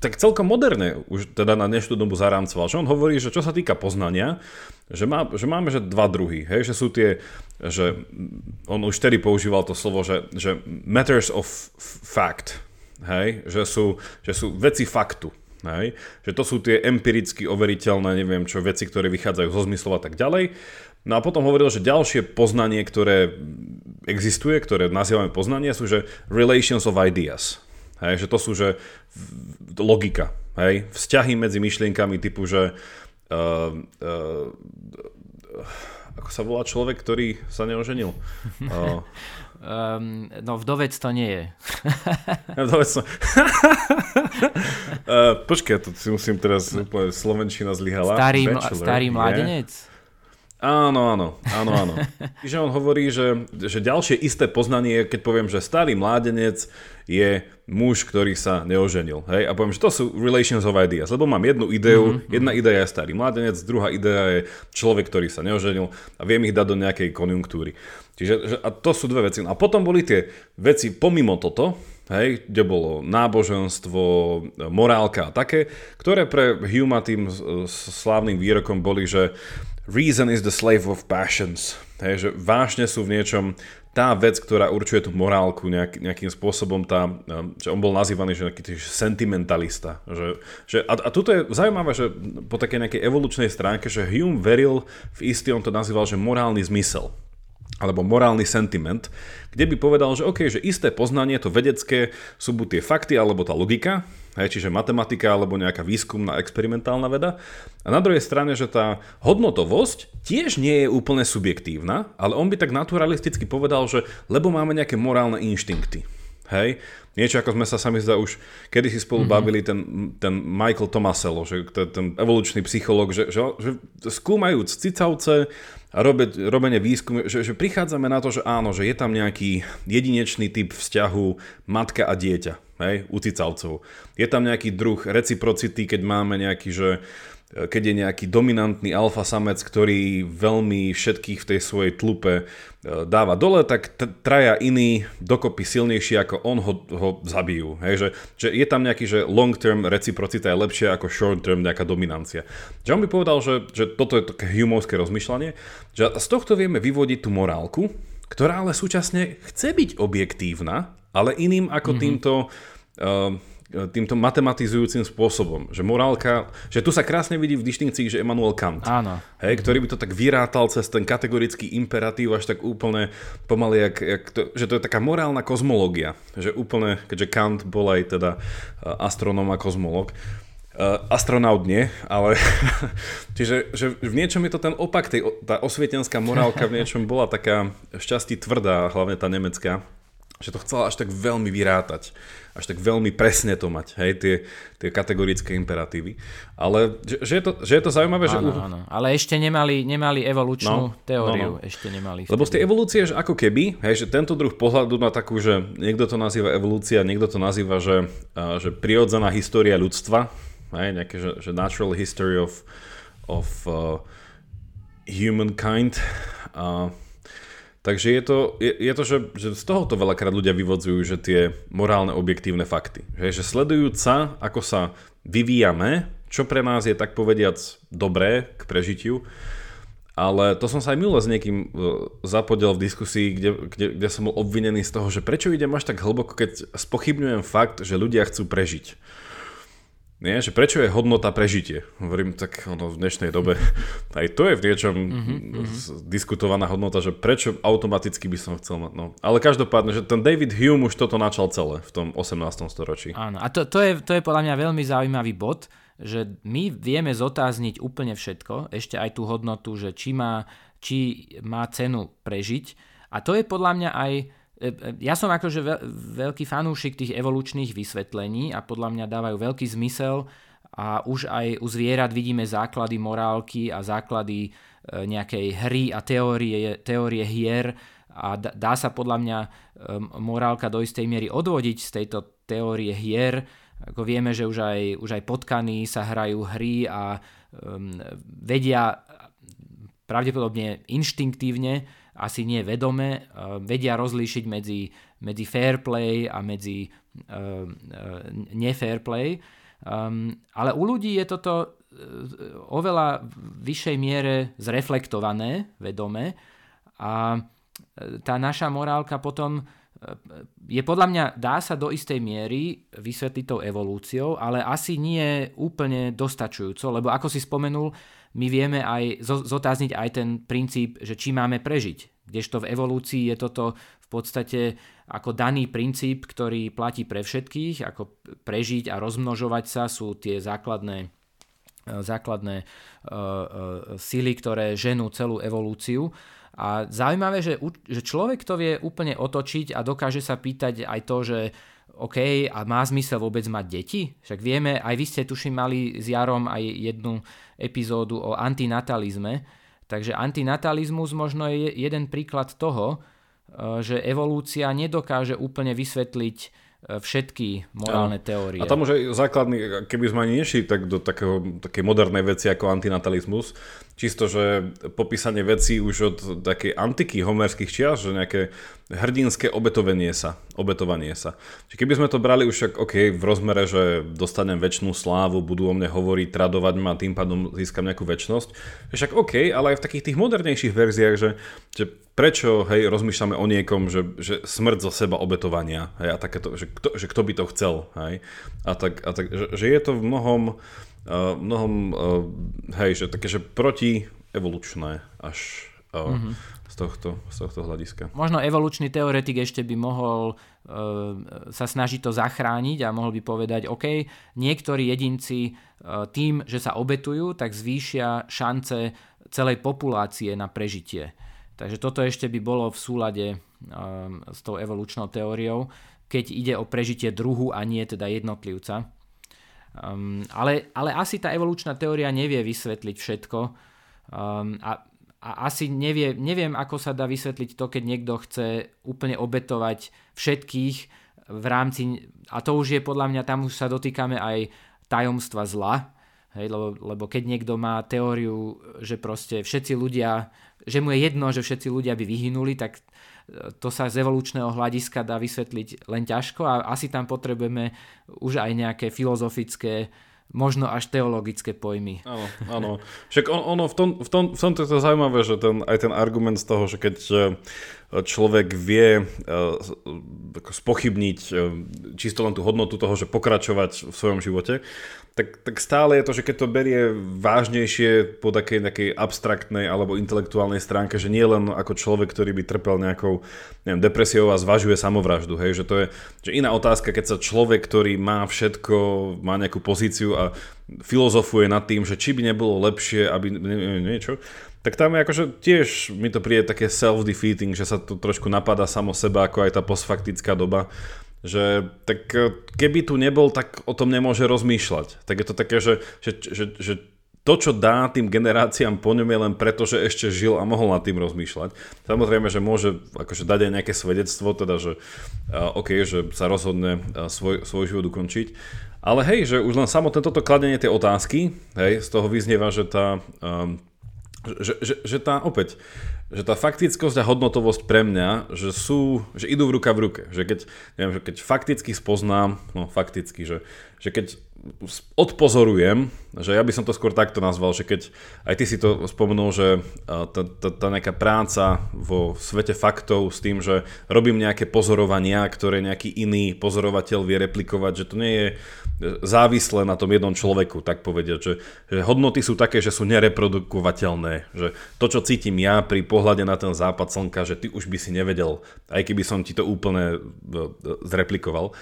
tak celkom moderne už teda na dnešnú dobu zarámcoval, že on hovorí, že čo sa týka poznania, že, má, že máme že dva druhy, hej, že sú tie, že on už tedy používal to slovo, že, že matters of fact, hej, že sú, že sú veci faktu, hej, že to sú tie empiricky overiteľné, neviem čo, veci, ktoré vychádzajú zo zmyslov a tak ďalej. No a potom hovoril, že ďalšie poznanie, ktoré existuje, ktoré nazývame poznanie, sú že relations of ideas. Hej, že to sú že logika, hej, vzťahy medzi myšlienkami typu, že uh, uh, ako sa volá človek, ktorý sa neoženil? Uh, um, no vdovec to nie je. vdovec to... uh, počkaj, to si musím teraz úplne Slovenčina zlyhala. Starý, Bachelor, starý mladenec? Áno, áno, áno, áno. Čiže on hovorí, že, že ďalšie isté poznanie, keď poviem, že starý mládenec je muž, ktorý sa neoženil. Hej? A poviem, že to sú relations of ideas, lebo mám jednu ideu, mm-hmm. jedna idea je starý mládenec, druhá idea je človek, ktorý sa neoženil a viem ich dať do nejakej konjunktúry. Čiže že, a to sú dve veci. A potom boli tie veci pomimo toto, hej, kde bolo náboženstvo, morálka a také, ktoré pre Huma tým slávnym výrokom boli, že reason is the slave of passions. Hej, že vášne sú v niečom tá vec, ktorá určuje tú morálku nejak, nejakým spôsobom, tá, um, že on bol nazývaný že nejaký sentimentalista. Že, že, a, a tuto je zaujímavé, že po takej nejakej evolučnej stránke, že Hume veril v istý, on to nazýval, že morálny zmysel alebo morálny sentiment, kde by povedal, že OK, že isté poznanie, to vedecké, sú buď tie fakty alebo tá logika, hej, čiže matematika alebo nejaká výskumná experimentálna veda. A na druhej strane, že tá hodnotovosť tiež nie je úplne subjektívna, ale on by tak naturalisticky povedal, že lebo máme nejaké morálne inštinkty. Hej? Niečo ako sme sa sami zdá už kedy si spolu mm-hmm. bavili ten, ten Michael Tomasello, že ten, ten evolučný psychológ, že, že, že skúmajúc cicavce a robe, robenie výskumu, že, že prichádzame na to, že áno, že je tam nejaký jedinečný typ vzťahu matka a dieťa, hej, u cicavcov. Je tam nejaký druh reciprocity, keď máme nejaký, že keď je nejaký dominantný alfa samec, ktorý veľmi všetkých v tej svojej tlupe e, dáva dole, tak t- traja iní dokopy silnejší ako on ho, ho zabijú. Hej, že, že je tam nejaký, že long term reciprocita je lepšia ako short term nejaká dominancia. Že on by povedal, že, že toto je také humovské rozmýšľanie, že z tohto vieme vyvodiť tú morálku, ktorá ale súčasne chce byť objektívna, ale iným ako mm-hmm. týmto uh, týmto matematizujúcim spôsobom, že morálka, že tu sa krásne vidí v dištinkcii, že Immanuel Kant, Áno. Hej, ktorý by to tak vyrátal cez ten kategorický imperatív až tak úplne pomaly, jak, jak to, že to je taká morálna kozmológia, že úplne, keďže Kant bol aj teda astronóm a kozmológ, Uh, astronaut nie, ale čiže že v niečom je to ten opak, tej, tá osvietenská morálka v niečom bola taká šťastí tvrdá, hlavne tá nemecká, že to chcela až tak veľmi vyrátať až tak veľmi presne to mať, hej, tie, tie kategorické imperatívy. Ale že, že, je, to, že je to zaujímavé, áno, že... Áno, ale ešte nemali, nemali evolučnú no, teóriu, no, no. ešte nemali. Lebo z tej evolúcie, že ako keby, hej, že tento druh pohľadu na takú, že niekto to nazýva evolúcia, niekto to nazýva, že, že prirodzená história ľudstva, hej, nejaké, že, že natural history of, of uh, humankind, uh, Takže je to, je, je to že, že z tohoto veľakrát ľudia vyvodzujú, že tie morálne objektívne fakty. Že, že sledujúc sa, ako sa vyvíjame, čo pre nás je tak povediac dobré k prežitiu, ale to som sa aj minule s niekým e, zapodiel v diskusii, kde, kde, kde som bol obvinený z toho, že prečo idem až tak hlboko, keď spochybňujem fakt, že ľudia chcú prežiť. Nie, že prečo je hodnota prežitie? Hovorím, tak ono v dnešnej dobe, aj to je v niečom mm-hmm. diskutovaná hodnota, že prečo automaticky by som chcel mať. No. Ale každopádne, že ten David Hume už toto načal celé v tom 18. storočí. Áno, a to, to, je, to je podľa mňa veľmi zaujímavý bod, že my vieme zotázniť úplne všetko, ešte aj tú hodnotu, že či má, či má cenu prežiť. A to je podľa mňa aj ja som akože veľký fanúšik tých evolučných vysvetlení a podľa mňa dávajú veľký zmysel a už aj u zvierat vidíme základy morálky a základy e, nejakej hry a teórie, teórie hier a dá sa podľa mňa e, morálka do istej miery odvodiť z tejto teórie hier. Ako vieme, že už aj, už aj potkany sa hrajú hry a um, vedia pravdepodobne inštinktívne, asi nie vedome, uh, vedia rozlíšiť medzi, medzi fair play a medzi uh, uh, nefair play. Um, ale u ľudí je toto oveľa vyššej miere zreflektované, vedome a tá naša morálka potom je podľa mňa, dá sa do istej miery vysvetliť tou evolúciou, ale asi nie úplne dostačujúco, lebo ako si spomenul, my vieme aj zotázniť aj ten princíp, že či máme prežiť. Kdežto v evolúcii je toto v podstate ako daný princíp, ktorý platí pre všetkých, ako prežiť a rozmnožovať sa sú tie základné, e, základné uh, uh, sily, ktoré ženú celú evolúciu. A zaujímavé, že, že človek to vie úplne otočiť a dokáže sa pýtať aj to, že OK, a má zmysel vôbec mať deti? Však vieme, aj vy ste tuším mali s Jarom aj jednu epizódu o antinatalizme, takže antinatalizmus možno je jeden príklad toho, e, že evolúcia nedokáže úplne vysvetliť všetky morálne ja. teórie. A tam už aj základný, keby sme ani nešli tak do takého, takej modernej veci ako antinatalizmus, čisto, že popísanie vecí už od takej antiky homerských čias, že nejaké hrdinské obetovanie sa. Obetovanie sa. Čiže keby sme to brali už však, OK, v rozmere, že dostanem väčšinu slávu, budú o mne hovoriť, tradovať ma, tým pádom získam nejakú väčšnosť. Však OK, ale aj v takých tých modernejších verziách, že, že prečo, hej, rozmýšľame o niekom, že, že smrť zo seba obetovania, hej, a takéto, že kto, že kto by to chcel, hej, a tak, a tak že, že je to v mnohom, uh, mnohom, uh, hej, že také, že proti evolučné až uh, mm-hmm z tohto, z tohto hľadiska. Možno evolučný teoretik ešte by mohol e, sa snažiť to zachrániť a mohol by povedať, OK, niektorí jedinci e, tým, že sa obetujú, tak zvýšia šance celej populácie na prežitie. Takže toto ešte by bolo v súlade e, s tou evolučnou teóriou, keď ide o prežitie druhu a nie teda jednotlivca. Um, ale, ale asi tá evolučná teória nevie vysvetliť všetko um, a a asi nevie, neviem, ako sa dá vysvetliť to, keď niekto chce úplne obetovať všetkých v rámci, a to už je podľa mňa, tam už sa dotýkame aj tajomstva zla, hej, lebo, lebo keď niekto má teóriu, že proste všetci ľudia, že mu je jedno, že všetci ľudia by vyhynuli, tak e, to sa z evolučného hľadiska dá vysvetliť len ťažko a asi tam potrebujeme už aj nejaké filozofické možno až teologické pojmy. Áno, áno. Však on, ono v, tom, v, tom, v tomto je to zaujímavé, že ten, aj ten argument z toho, že keď e, človek vie e, spochybniť čisto len tú hodnotu toho, že pokračovať v svojom živote, tak, tak stále je to, že keď to berie vážnejšie po takej, takej abstraktnej alebo intelektuálnej stránke, že nie len ako človek, ktorý by trpel nejakou neviem, depresiou a zvažuje samovraždu, hej, že to je že iná otázka, keď sa človek, ktorý má všetko, má nejakú pozíciu a filozofuje nad tým, že či by nebolo lepšie, aby neviem, niečo, tak tam je akože tiež mi to príde také self-defeating, že sa to trošku napadá samo seba, ako aj tá postfaktická doba, že tak e, keby tu nebol, tak o tom nemôže rozmýšľať. Tak je to také, že, že, že, že to, čo dá tým generáciám po ňom je len preto, že ešte žil a mohol nad tým rozmýšľať. Samozrejme, že môže akože dať aj nejaké svedectvo, teda, že uh, OK, že sa rozhodne uh, svoj, svoj život ukončiť. Ale hej, že už len samotné toto kladenie tej otázky, hej, z toho vyznieva, že tá, um, že, že, že tá opäť, že tá faktickosť a hodnotovosť pre mňa, že sú, že idú v ruka v ruke. Že keď, neviem, že keď fakticky spoznám, no fakticky, že, že keď odpozorujem, že ja by som to skôr takto nazval, že keď aj ty si to spomenul, že tá, tá, tá nejaká práca vo svete faktov s tým, že robím nejaké pozorovania, ktoré nejaký iný pozorovateľ vie replikovať, že to nie je závislé na tom jednom človeku, tak povediať, že, že hodnoty sú také, že sú nereprodukovateľné, že to, čo cítim ja pri pohľade na ten západ slnka, že ty už by si nevedel, aj keby som ti to úplne e, e, zreplikoval.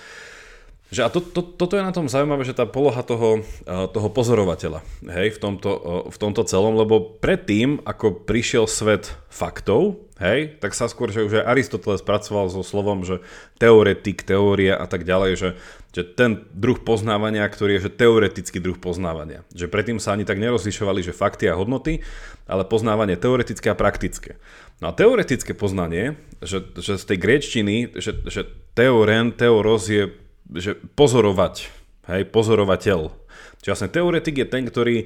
Že a to, to, toto je na tom zaujímavé, že tá poloha toho, e, toho pozorovateľa hej, v, tomto, v tomto celom, lebo predtým, ako prišiel svet faktov, hej, tak sa skôr, že už aj Aristoteles pracoval so slovom, že teoretik, teória a tak ďalej, že že ten druh poznávania, ktorý je že teoretický druh poznávania. Že predtým sa ani tak nerozlišovali, že fakty a hodnoty, ale poznávanie teoretické a praktické. No a teoretické poznanie, že, že z tej gréčtiny, že, že teoren, teoros je že pozorovať, hej, pozorovateľ, Čiže vlastne teoretik je ten, ktorý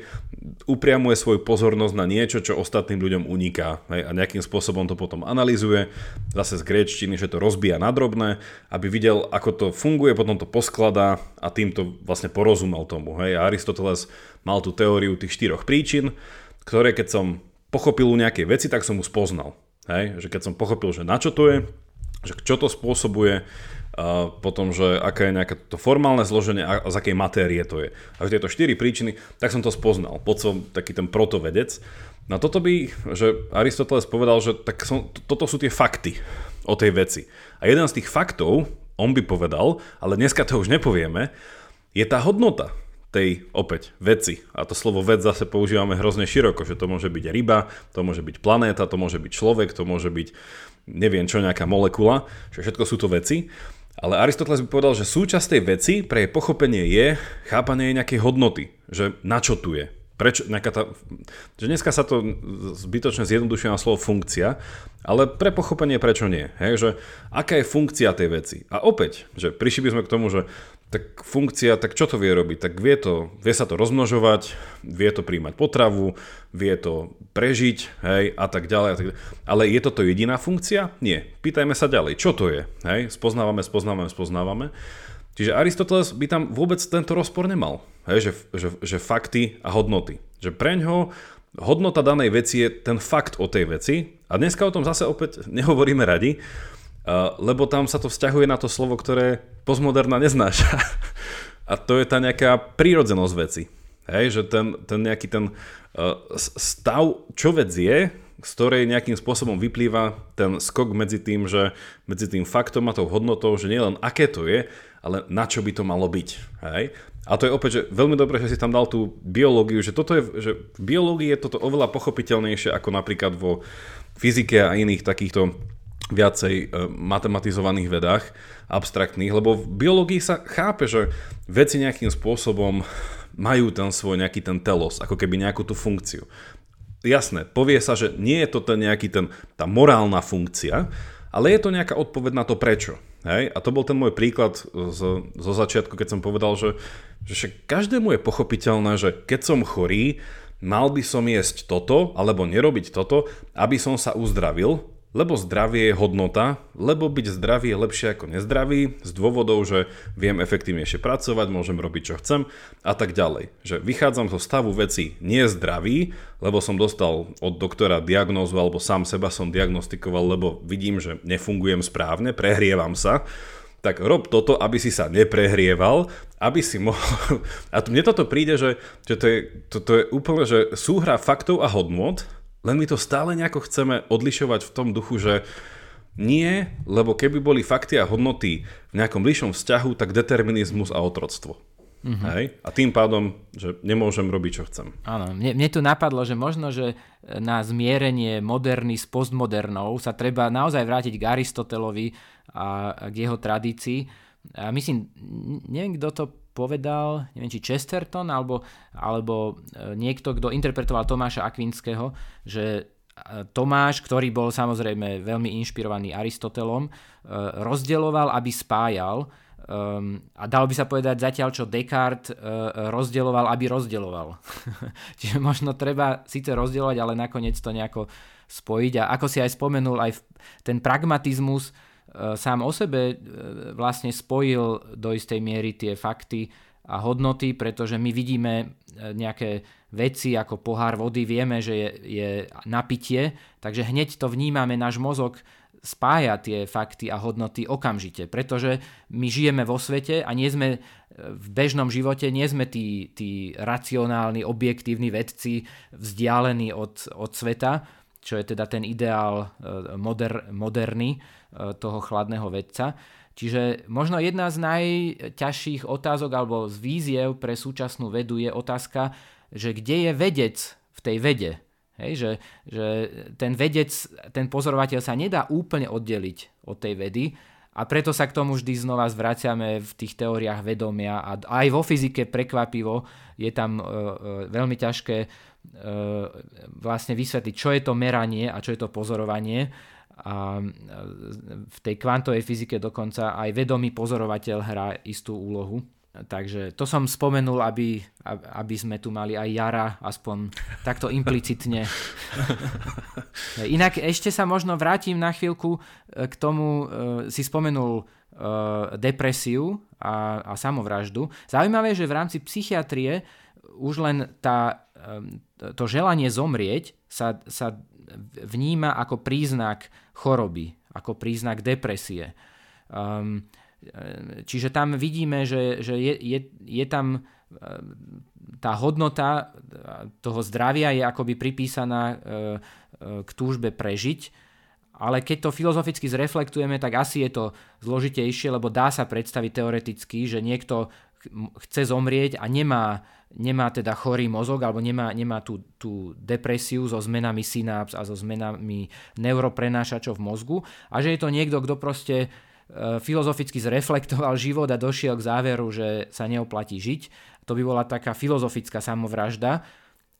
upriamuje svoju pozornosť na niečo, čo ostatným ľuďom uniká hej, a nejakým spôsobom to potom analizuje, zase z gréčtiny, že to rozbíja na drobné, aby videl, ako to funguje, potom to poskladá a týmto vlastne porozumel tomu. Hej. A Aristoteles mal tú teóriu tých štyroch príčin, ktoré keď som pochopil u nejakej veci, tak som mu spoznal. Hej. Že keď som pochopil, že na čo to je, že čo to spôsobuje, a potom, že aké je nejaké to formálne zloženie a z akej matérie to je. A tieto štyri príčiny, tak som to spoznal. Poď som taký ten protovedec. Na toto by, že Aristoteles povedal, že tak som, toto sú tie fakty o tej veci. A jeden z tých faktov, on by povedal, ale dneska to už nepovieme, je tá hodnota tej opäť veci. A to slovo vec zase používame hrozne široko, že to môže byť ryba, to môže byť planéta, to môže byť človek, to môže byť neviem čo, nejaká molekula, že všetko sú to veci. Ale Aristoteles by povedal, že súčasť tej veci pre jej pochopenie je chápanie nejakej hodnoty, že na čo tu je. Prečo, nejaká tá, že dneska sa to zbytočne zjednodušuje na slovo funkcia, ale pre pochopenie prečo nie. Hej, že aká je funkcia tej veci. A opäť, že prišli by sme k tomu, že tak funkcia, tak čo to vie robiť? Tak vie, to, vie sa to rozmnožovať, vie to príjmať potravu, vie to prežiť, hej, a tak ďalej. A tak ďalej. Ale je toto jediná funkcia? Nie. Pýtajme sa ďalej, čo to je? Hej, spoznávame, spoznávame, spoznávame. Čiže Aristoteles by tam vôbec tento rozpor nemal. Hej, že, že, že fakty a hodnoty. Že preňho hodnota danej veci je ten fakt o tej veci. A dneska o tom zase opäť nehovoríme radi, lebo tam sa to vzťahuje na to slovo, ktoré postmoderna neznáša. A to je tá nejaká prírodzenosť veci. Hej, že ten, ten nejaký ten uh, stav, čo vec je, z ktorej nejakým spôsobom vyplýva ten skok medzi tým, že medzi tým faktom a tou hodnotou, že nie len aké to je, ale na čo by to malo byť. Hej? A to je opäť že veľmi dobré, že si tam dal tú biológiu, že, toto je, že v biológii je toto oveľa pochopiteľnejšie ako napríklad vo fyzike a iných takýchto viacej e, matematizovaných vedách, abstraktných, lebo v biológii sa chápe, že veci nejakým spôsobom majú ten svoj nejaký ten telos, ako keby nejakú tú funkciu. Jasné, povie sa, že nie je to ten nejaký ten, tá morálna funkcia, ale je to nejaká odpoveď na to prečo. Hej? A to bol ten môj príklad zo, zo začiatku, keď som povedal, že, že každému je pochopiteľné, že keď som chorý, mal by som jesť toto alebo nerobiť toto, aby som sa uzdravil, lebo zdravie je hodnota, lebo byť zdravý je lepšie ako nezdravý, z dôvodov, že viem efektívnejšie pracovať, môžem robiť čo chcem a tak ďalej. Že vychádzam zo stavu veci nie zdravý, lebo som dostal od doktora diagnózu alebo sám seba som diagnostikoval, lebo vidím, že nefungujem správne, prehrievam sa, tak rob toto, aby si sa neprehrieval, aby si mohol... A mne toto príde, že, že to, je, to, to je úplne že súhra faktov a hodnot, len my to stále nejako chceme odlišovať v tom duchu, že nie, lebo keby boli fakty a hodnoty v nejakom bližšom vzťahu, tak determinizmus a otroctvo. Mm-hmm. Hej? A tým pádom, že nemôžem robiť, čo chcem. Áno, mne, mne tu napadlo, že možno, že na zmierenie moderny s postmodernou sa treba naozaj vrátiť k Aristotelovi a k jeho tradícii. A myslím, neviem, kto to povedal, neviem či Chesterton alebo, alebo e, niekto, kto interpretoval Tomáša Akvinského, že e, Tomáš, ktorý bol samozrejme veľmi inšpirovaný Aristotelom, e, rozdeloval, aby spájal um, a dalo by sa povedať zatiaľ, čo Descartes rozdeloval, aby rozdeloval. Čiže možno treba síce rozdelovať, ale nakoniec to nejako spojiť a ako si aj spomenul, aj ten pragmatizmus sám o sebe e, vlastne spojil do istej miery tie fakty a hodnoty, pretože my vidíme e, nejaké veci ako pohár vody, vieme, že je, je napitie, takže hneď to vnímame, náš mozog spája tie fakty a hodnoty okamžite, pretože my žijeme vo svete a nie sme v bežnom živote, nie sme tí, tí racionálni, objektívni vedci vzdialení od, od sveta, čo je teda ten ideál moder, moderný, E, toho chladného vedca. Čiže možno jedna z najťažších otázok alebo z víziev pre súčasnú vedu je otázka, že kde je vedec v tej vede. Hej, že, že ten vedec, ten pozorovateľ sa nedá úplne oddeliť od tej vedy A preto sa k tomu vždy znova zvraciame v tých teóriách vedomia a aj vo fyzike prekvapivo je tam uh, uh, veľmi ťažké vlastne vysvetliť, čo je to meranie a čo je to pozorovanie. A v tej kvantovej fyzike dokonca aj vedomý pozorovateľ hrá istú úlohu. Takže to som spomenul, aby, aby sme tu mali aj Jara, aspoň takto implicitne. Inak ešte sa možno vrátim na chvíľku e, k tomu, e, si spomenul e, depresiu a, a samovraždu. Zaujímavé, že v rámci psychiatrie už len tá, to želanie zomrieť sa, sa vníma ako príznak choroby, ako príznak depresie. Um, Čiže tam vidíme, že, že je, je, je tam e, tá hodnota toho zdravia je akoby pripísaná e, k túžbe prežiť, ale keď to filozoficky zreflektujeme, tak asi je to zložitejšie, lebo dá sa predstaviť teoreticky, že niekto chce zomrieť a nemá, nemá teda chorý mozog alebo nemá, nemá tú, tú depresiu so zmenami synaps a so zmenami neuroprenášačov v mozgu a že je to niekto, kto proste E, filozoficky zreflektoval život a došiel k záveru, že sa neoplatí žiť. To by bola taká filozofická samovražda.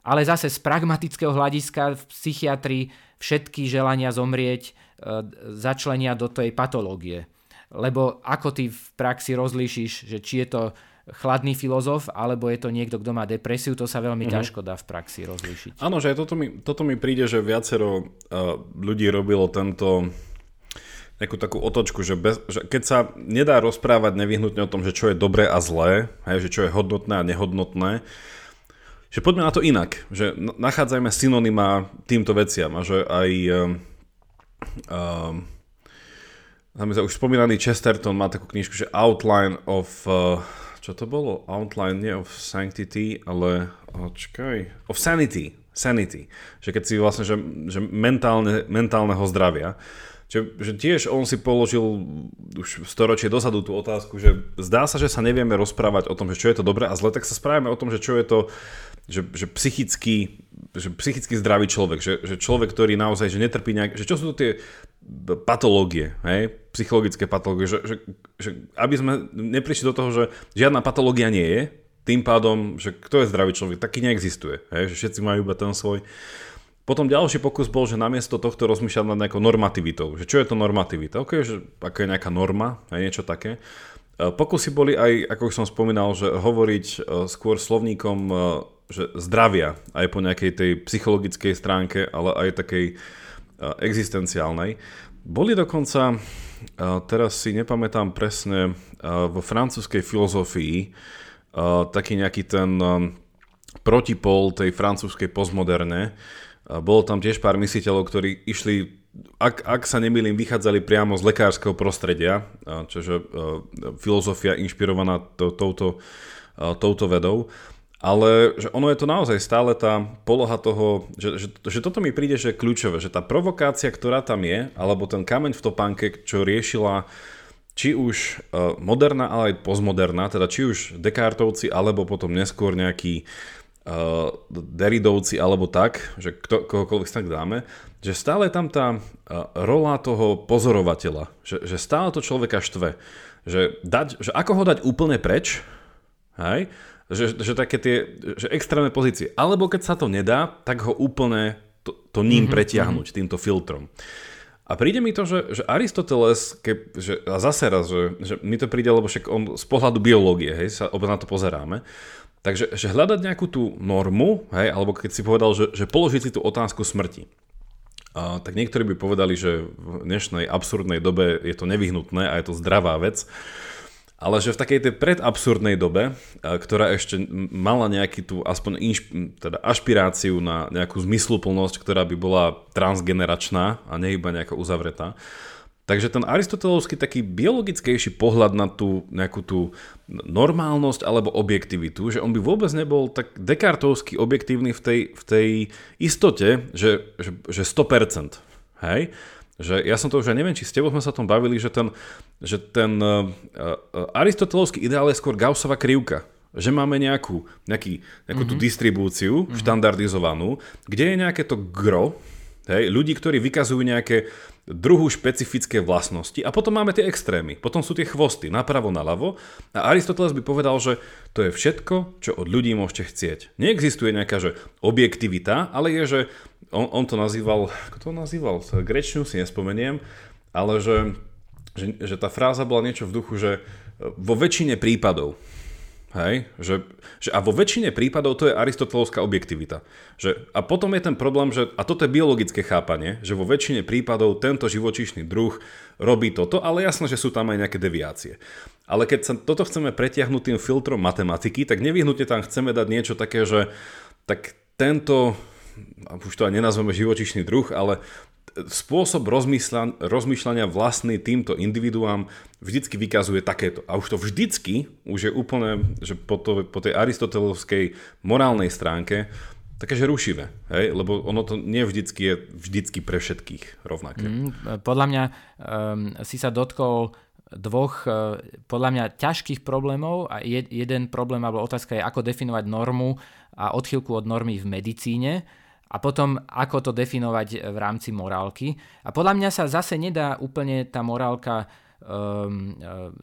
Ale zase z pragmatického hľadiska v psychiatrii všetky želania zomrieť e, začlenia do tej patológie. Lebo ako ty v praxi rozlíšiš, že či je to chladný filozof, alebo je to niekto, kto má depresiu, to sa veľmi mm-hmm. ťažko dá v praxi rozlíšiť. Áno, že toto mi, toto mi príde, že viacero uh, ľudí robilo tento nejakú takú otočku, že, bez, že keď sa nedá rozprávať nevyhnutne o tom, že čo je dobré a zlé, hej, že čo je hodnotné a nehodnotné, že poďme na to inak, že nachádzajme synonyma týmto veciam a že aj um, um, už spomínaný Chesterton má takú knižku, že Outline of uh, čo to bolo? Outline nie of Sanctity, ale očkaj, of Sanity. Sanity. Že keď si vlastne, že, že mentálne, mentálneho zdravia. Že, že tiež on si položil už storočie dozadu tú otázku, že zdá sa, že sa nevieme rozprávať o tom, že čo je to dobré a zle, tak sa správame o tom, že čo je to že, že psychicky, že psychicky zdravý človek, že, že človek, ktorý naozaj že netrpí nejak, že čo sú to tie patológie, hej? Psychologické patológie, že, že, že aby sme neprišli do toho, že žiadna patológia nie je, tým pádom, že kto je zdravý človek, taký neexistuje, hej? že všetci majú iba ten svoj potom ďalší pokus bol, že namiesto tohto rozmýšľať nad nejakou normativitou. Že čo je to normativita? Ok, že aká je nejaká norma, aj niečo také. E, pokusy boli aj, ako som spomínal, že hovoriť e, skôr slovníkom e, že zdravia, aj po nejakej tej psychologickej stránke, ale aj takej existenciálnej. Boli dokonca, teraz si nepamätám presne, vo francúzskej filozofii taký nejaký ten protipol tej francúzskej postmoderne, bolo tam tiež pár mysliteľov, ktorí išli, ak, ak sa nemýlim, vychádzali priamo z lekárskeho prostredia, čiže filozofia inšpirovaná to, touto, touto vedou. Ale že ono je to naozaj stále tá poloha toho, že, že, že toto mi príde, že kľúčové, že tá provokácia, ktorá tam je, alebo ten kameň v topánke, čo riešila či už moderná, ale aj postmoderná, teda či už Descartovci, alebo potom neskôr nejaký uh, Deridovci alebo tak, že kto, kohokoľvek tak dáme, že stále je tam tá uh, rola toho pozorovateľa, že, že stále to človeka štve, že, dať, že ako ho dať úplne preč, hej, že, že také tie že extrémne pozície, alebo keď sa to nedá, tak ho úplne to, to ním mm-hmm, pretiahnuť mm-hmm. týmto filtrom. A príde mi to, že, že Aristoteles, ke, že, a zase raz, že, že mi to príde, lebo však on z pohľadu biológie, hej, sa na to pozeráme, Takže že hľadať nejakú tú normu, hej, alebo keď si povedal, že, že položiť si tú otázku smrti. Uh, tak niektorí by povedali, že v dnešnej absurdnej dobe je to nevyhnutné a je to zdravá vec. Ale že v takej tej predabsurdnej dobe, uh, ktorá ešte mala nejaký tú aspoň inš, teda ašpiráciu na nejakú zmysluplnosť, ktorá by bola transgeneračná a nie iba nejaká uzavretá, Takže ten aristotelovský taký biologickejší pohľad na tú nejakú tú normálnosť alebo objektivitu, že on by vôbec nebol tak dekartovský objektívny v tej, v tej istote, že, že, že 100%. Hej? Že ja som to už aj neviem, či s tebou sme sa o tom bavili, že ten, že ten uh, uh, aristotelovský ideál je skôr Gaussova krivka. Že máme nejakú, nejaký, nejakú mm-hmm. tú mhm. distribúciu mm-hmm. štandardizovanú, kde je nejaké to gro, Hej, ľudí, ktorí vykazujú nejaké druhú špecifické vlastnosti a potom máme tie extrémy, potom sú tie chvosty napravo, naľavo a Aristoteles by povedal, že to je všetko, čo od ľudí môžete chcieť. Neexistuje nejaká že objektivita, ale je, že on, on to nazýval, ako to nazýval, grečňu si nespomeniem, ale že, že, že tá fráza bola niečo v duchu, že vo väčšine prípadov, Hej? Že, že a vo väčšine prípadov to je aristotelovská objektivita. Že, a potom je ten problém, že, a toto je biologické chápanie, že vo väčšine prípadov tento živočíšny druh robí toto, ale jasno, že sú tam aj nejaké deviácie. Ale keď sa toto chceme pretiahnuť tým filtrom matematiky, tak nevyhnutne tam chceme dať niečo také, že tak tento, už to aj nenazveme živočišný druh, ale spôsob rozmýšľania vlastný týmto individuám vždycky vykazuje takéto. A už to vždycky, už je úplne, že po, to, po tej aristotelovskej morálnej stránke, také, že rušivé, hej? lebo ono to nie vždycky je vždycky pre všetkých rovnaké. Mm, podľa mňa um, si sa dotkol dvoch uh, podľa mňa ťažkých problémov a jed, jeden problém alebo otázka je, ako definovať normu a odchylku od normy v medicíne a potom ako to definovať v rámci morálky. A podľa mňa sa zase nedá úplne tá morálka um,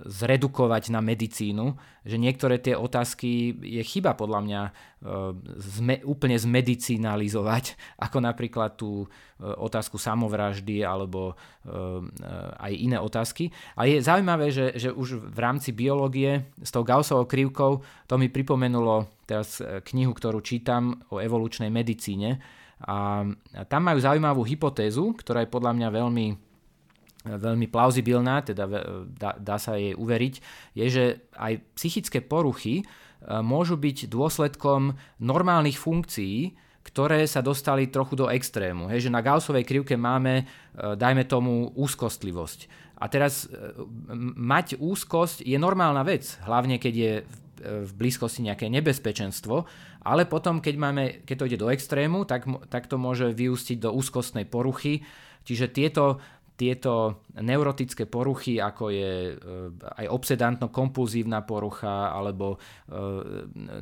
zredukovať na medicínu, že niektoré tie otázky je chyba podľa mňa uh, zme, úplne zmedicinalizovať, ako napríklad tú otázku samovraždy alebo uh, aj iné otázky. A je zaujímavé, že, že už v rámci biológie s tou Gaussovou krivkou to mi pripomenulo teraz knihu, ktorú čítam o evolučnej medicíne, a tam majú zaujímavú hypotézu, ktorá je podľa mňa veľmi, veľmi plauzibilná, teda dá, dá sa jej uveriť, je, že aj psychické poruchy e, môžu byť dôsledkom normálnych funkcií, ktoré sa dostali trochu do extrému. Hej, že na Gaussovej krivke máme, e, dajme tomu, úzkostlivosť. A teraz e, mať úzkosť je normálna vec, hlavne keď je v blízkosti nejaké nebezpečenstvo, ale potom, keď, máme, keď to ide do extrému, tak, tak to môže vyústiť do úzkostnej poruchy. Čiže tieto, tieto neurotické poruchy, ako je e, aj obsedantno-kompulzívna porucha alebo e,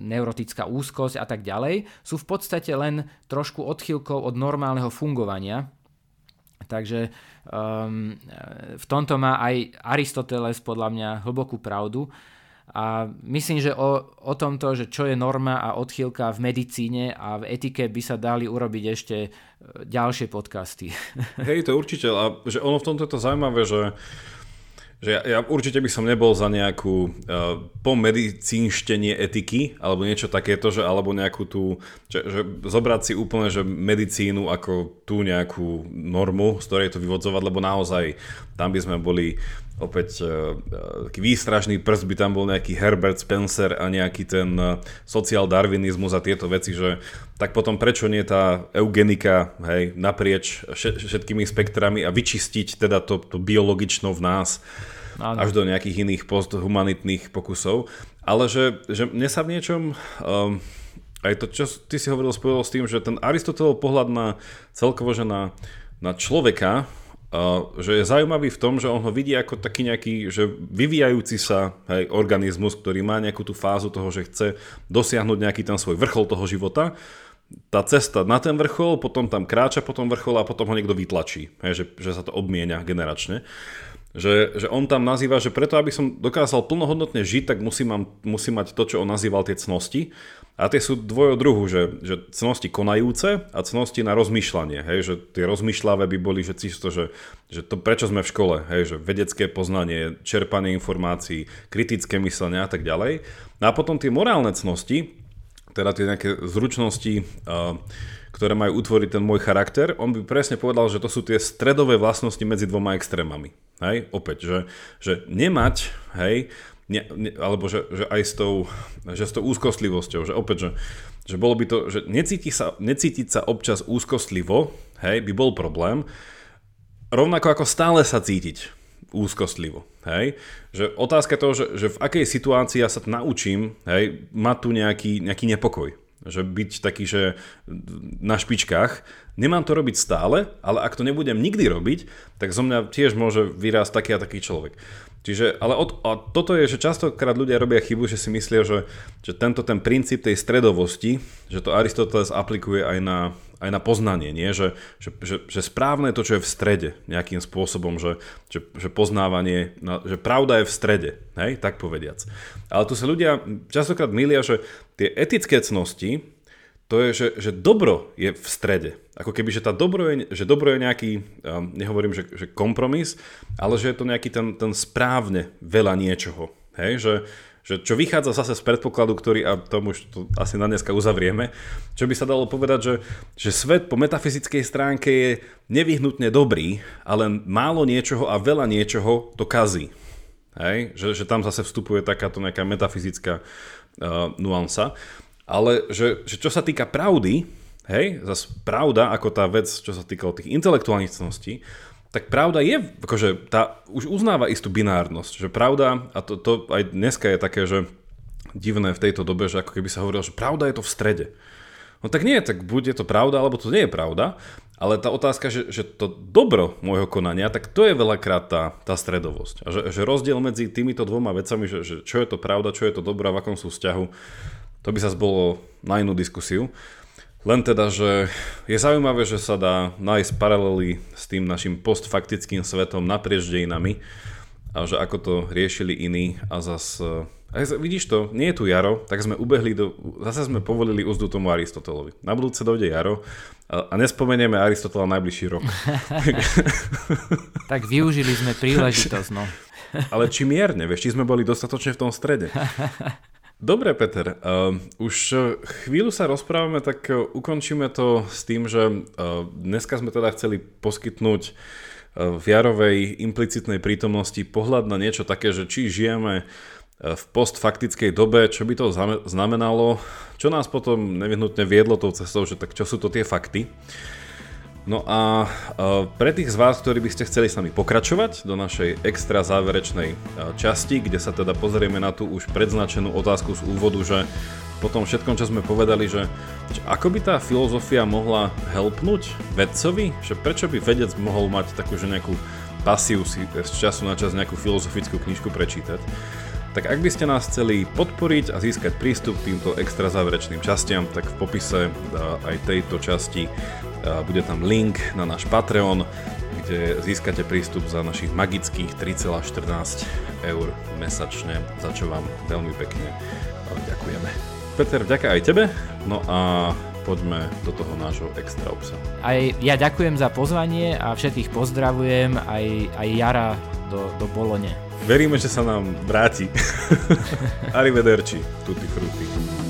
neurotická úzkosť a tak ďalej, sú v podstate len trošku odchýlkou od normálneho fungovania. Takže um, v tomto má aj Aristoteles podľa mňa hlbokú pravdu. A myslím, že o, o tomto, že čo je norma a odchýlka v medicíne a v etike by sa dali urobiť ešte e, ďalšie podcasty. Hej, to určite. A že ono v tomto je to zaujímavé, že že ja, ja určite by som nebol za nejakú uh, pomedicínštenie etiky, alebo niečo takéto, že, alebo nejakú tú, že, že zobrať si úplne, že medicínu ako tú nejakú normu, z ktorej to vyvodzovať, lebo naozaj tam by sme boli opäť uh, taký výstražný prst by tam bol nejaký Herbert Spencer a nejaký ten uh, social darwinizmus a tieto veci, že tak potom prečo nie tá eugenika hej, naprieč všetkými spektrami a vyčistiť teda to, to biologično v nás ano. až do nejakých iných posthumanitných pokusov. Ale že, že mne sa v niečom... Um, aj to, čo ty si hovoril, spojilo s tým, že ten Aristotelov pohľad na celkovo, že na, na človeka, že je zaujímavý v tom, že on ho vidí ako taký nejaký, že vyvíjajúci sa hej, organizmus, ktorý má nejakú tú fázu toho, že chce dosiahnuť nejaký ten svoj vrchol toho života. Tá cesta na ten vrchol, potom tam kráča po tom vrchol a potom ho niekto vytlačí, hej, že, že sa to obmienia generačne. Že, že on tam nazýva, že preto, aby som dokázal plnohodnotne žiť, tak musím, musím mať to, čo on nazýval tie cnosti. A tie sú dvojo druhu, že, že cnosti konajúce a cnosti na rozmýšľanie. Hej, že tie rozmýšľavé by boli, že čisto, že, že to prečo sme v škole, hej, že vedecké poznanie, čerpanie informácií, kritické myslenie a tak ďalej. No a potom tie morálne cnosti, teda tie nejaké zručnosti, ktoré majú utvoriť ten môj charakter, on by presne povedal, že to sú tie stredové vlastnosti medzi dvoma extrémami. Hej, opäť, že, že nemať, hej, ne, ne, alebo že, že aj s tou, že s tou úzkostlivosťou, že opäť, že, že bolo by to, že necítiť sa, necítiť sa občas úzkostlivo, hej, by bol problém, rovnako ako stále sa cítiť úzkostlivo. Hej? Že otázka toho, že, že v akej situácii ja sa naučím, hej, má tu nejaký, nejaký nepokoj. Že byť taký, že na špičkách. Nemám to robiť stále, ale ak to nebudem nikdy robiť, tak zo mňa tiež môže vyrásť taký a taký človek. Čiže, ale od, a toto je, že častokrát ľudia robia chybu, že si myslia, že, že tento ten princíp tej stredovosti, že to Aristoteles aplikuje aj na, aj na poznanie, nie? Že, že, že, že správne je to, čo je v strede, nejakým spôsobom, že, že, že poznávanie, no, že pravda je v strede, hej, tak povediac. Ale tu sa ľudia častokrát milia, že tie etické cnosti, to je, že, že dobro je v strede. Ako keby, že, tá dobro je, že dobro je nejaký, um, nehovorím, že, že kompromis, ale že je to nejaký ten, ten správne veľa niečoho. Hej, že, že čo vychádza zase z predpokladu, ktorý, a tomu už to asi na dneska uzavrieme, čo by sa dalo povedať, že, že svet po metafyzickej stránke je nevyhnutne dobrý, ale málo niečoho a veľa niečoho to kazí. Hej? Že, že tam zase vstupuje takáto nejaká metafyzická uh, nuansa. Ale že, že čo sa týka pravdy, hej, zase pravda ako tá vec, čo sa týka tých intelektuálnych cností, tak pravda je, akože tá už uznáva istú binárnosť, že pravda, a to, to aj dneska je také, že divné v tejto dobe, že ako keby sa hovorilo, že pravda je to v strede. No tak nie, tak buď je to pravda, alebo to nie je pravda, ale tá otázka, že, že to dobro môjho konania, tak to je veľakrát tá, tá stredovosť. A že, že rozdiel medzi týmito dvoma vecami, že, že čo je to pravda, čo je to dobro a v akom sú vzťahu, to by sa bolo na inú diskusiu. Len teda, že je zaujímavé, že sa dá nájsť paralely s tým našim postfaktickým svetom naprieč dejinami a že ako to riešili iní a zas... A vidíš to, nie je tu Jaro, tak sme ubehli do... Zase sme povolili úzdu tomu Aristotelovi. Na budúce dojde Jaro a, a nespomenieme Aristotela najbližší rok. tak využili sme príležitosť, no. Ale či mierne, vieš, či sme boli dostatočne v tom strede. Dobre, Peter. Uh, už chvíľu sa rozprávame, tak uh, ukončíme to s tým, že uh, dneska sme teda chceli poskytnúť uh, v Jarovej implicitnej prítomnosti pohľad na niečo také, že či žijeme uh, v postfaktickej dobe, čo by to znamenalo, čo nás potom nevyhnutne viedlo tou cestou, že tak čo sú to tie fakty. No a pre tých z vás, ktorí by ste chceli s nami pokračovať do našej extra záverečnej časti, kde sa teda pozrieme na tú už predznačenú otázku z úvodu, že po tom všetkom, čo sme povedali, že, že ako by tá filozofia mohla helpnúť vedcovi, že prečo by vedec mohol mať takú že nejakú pasiu si z času na čas nejakú filozofickú knižku prečítať, tak ak by ste nás chceli podporiť a získať prístup k týmto extra záverečným častiam, tak v popise aj tejto časti bude tam link na náš Patreon, kde získate prístup za našich magických 3,14 eur mesačne, za čo vám veľmi pekne ďakujeme. Peter, vďaka aj tebe, no a poďme do toho nášho extra obsahu. Aj ja ďakujem za pozvanie a všetkých pozdravujem, aj, aj Jara do, do Bolone. Veríme, že sa nám vráti. Arrivederci, tutti frutti.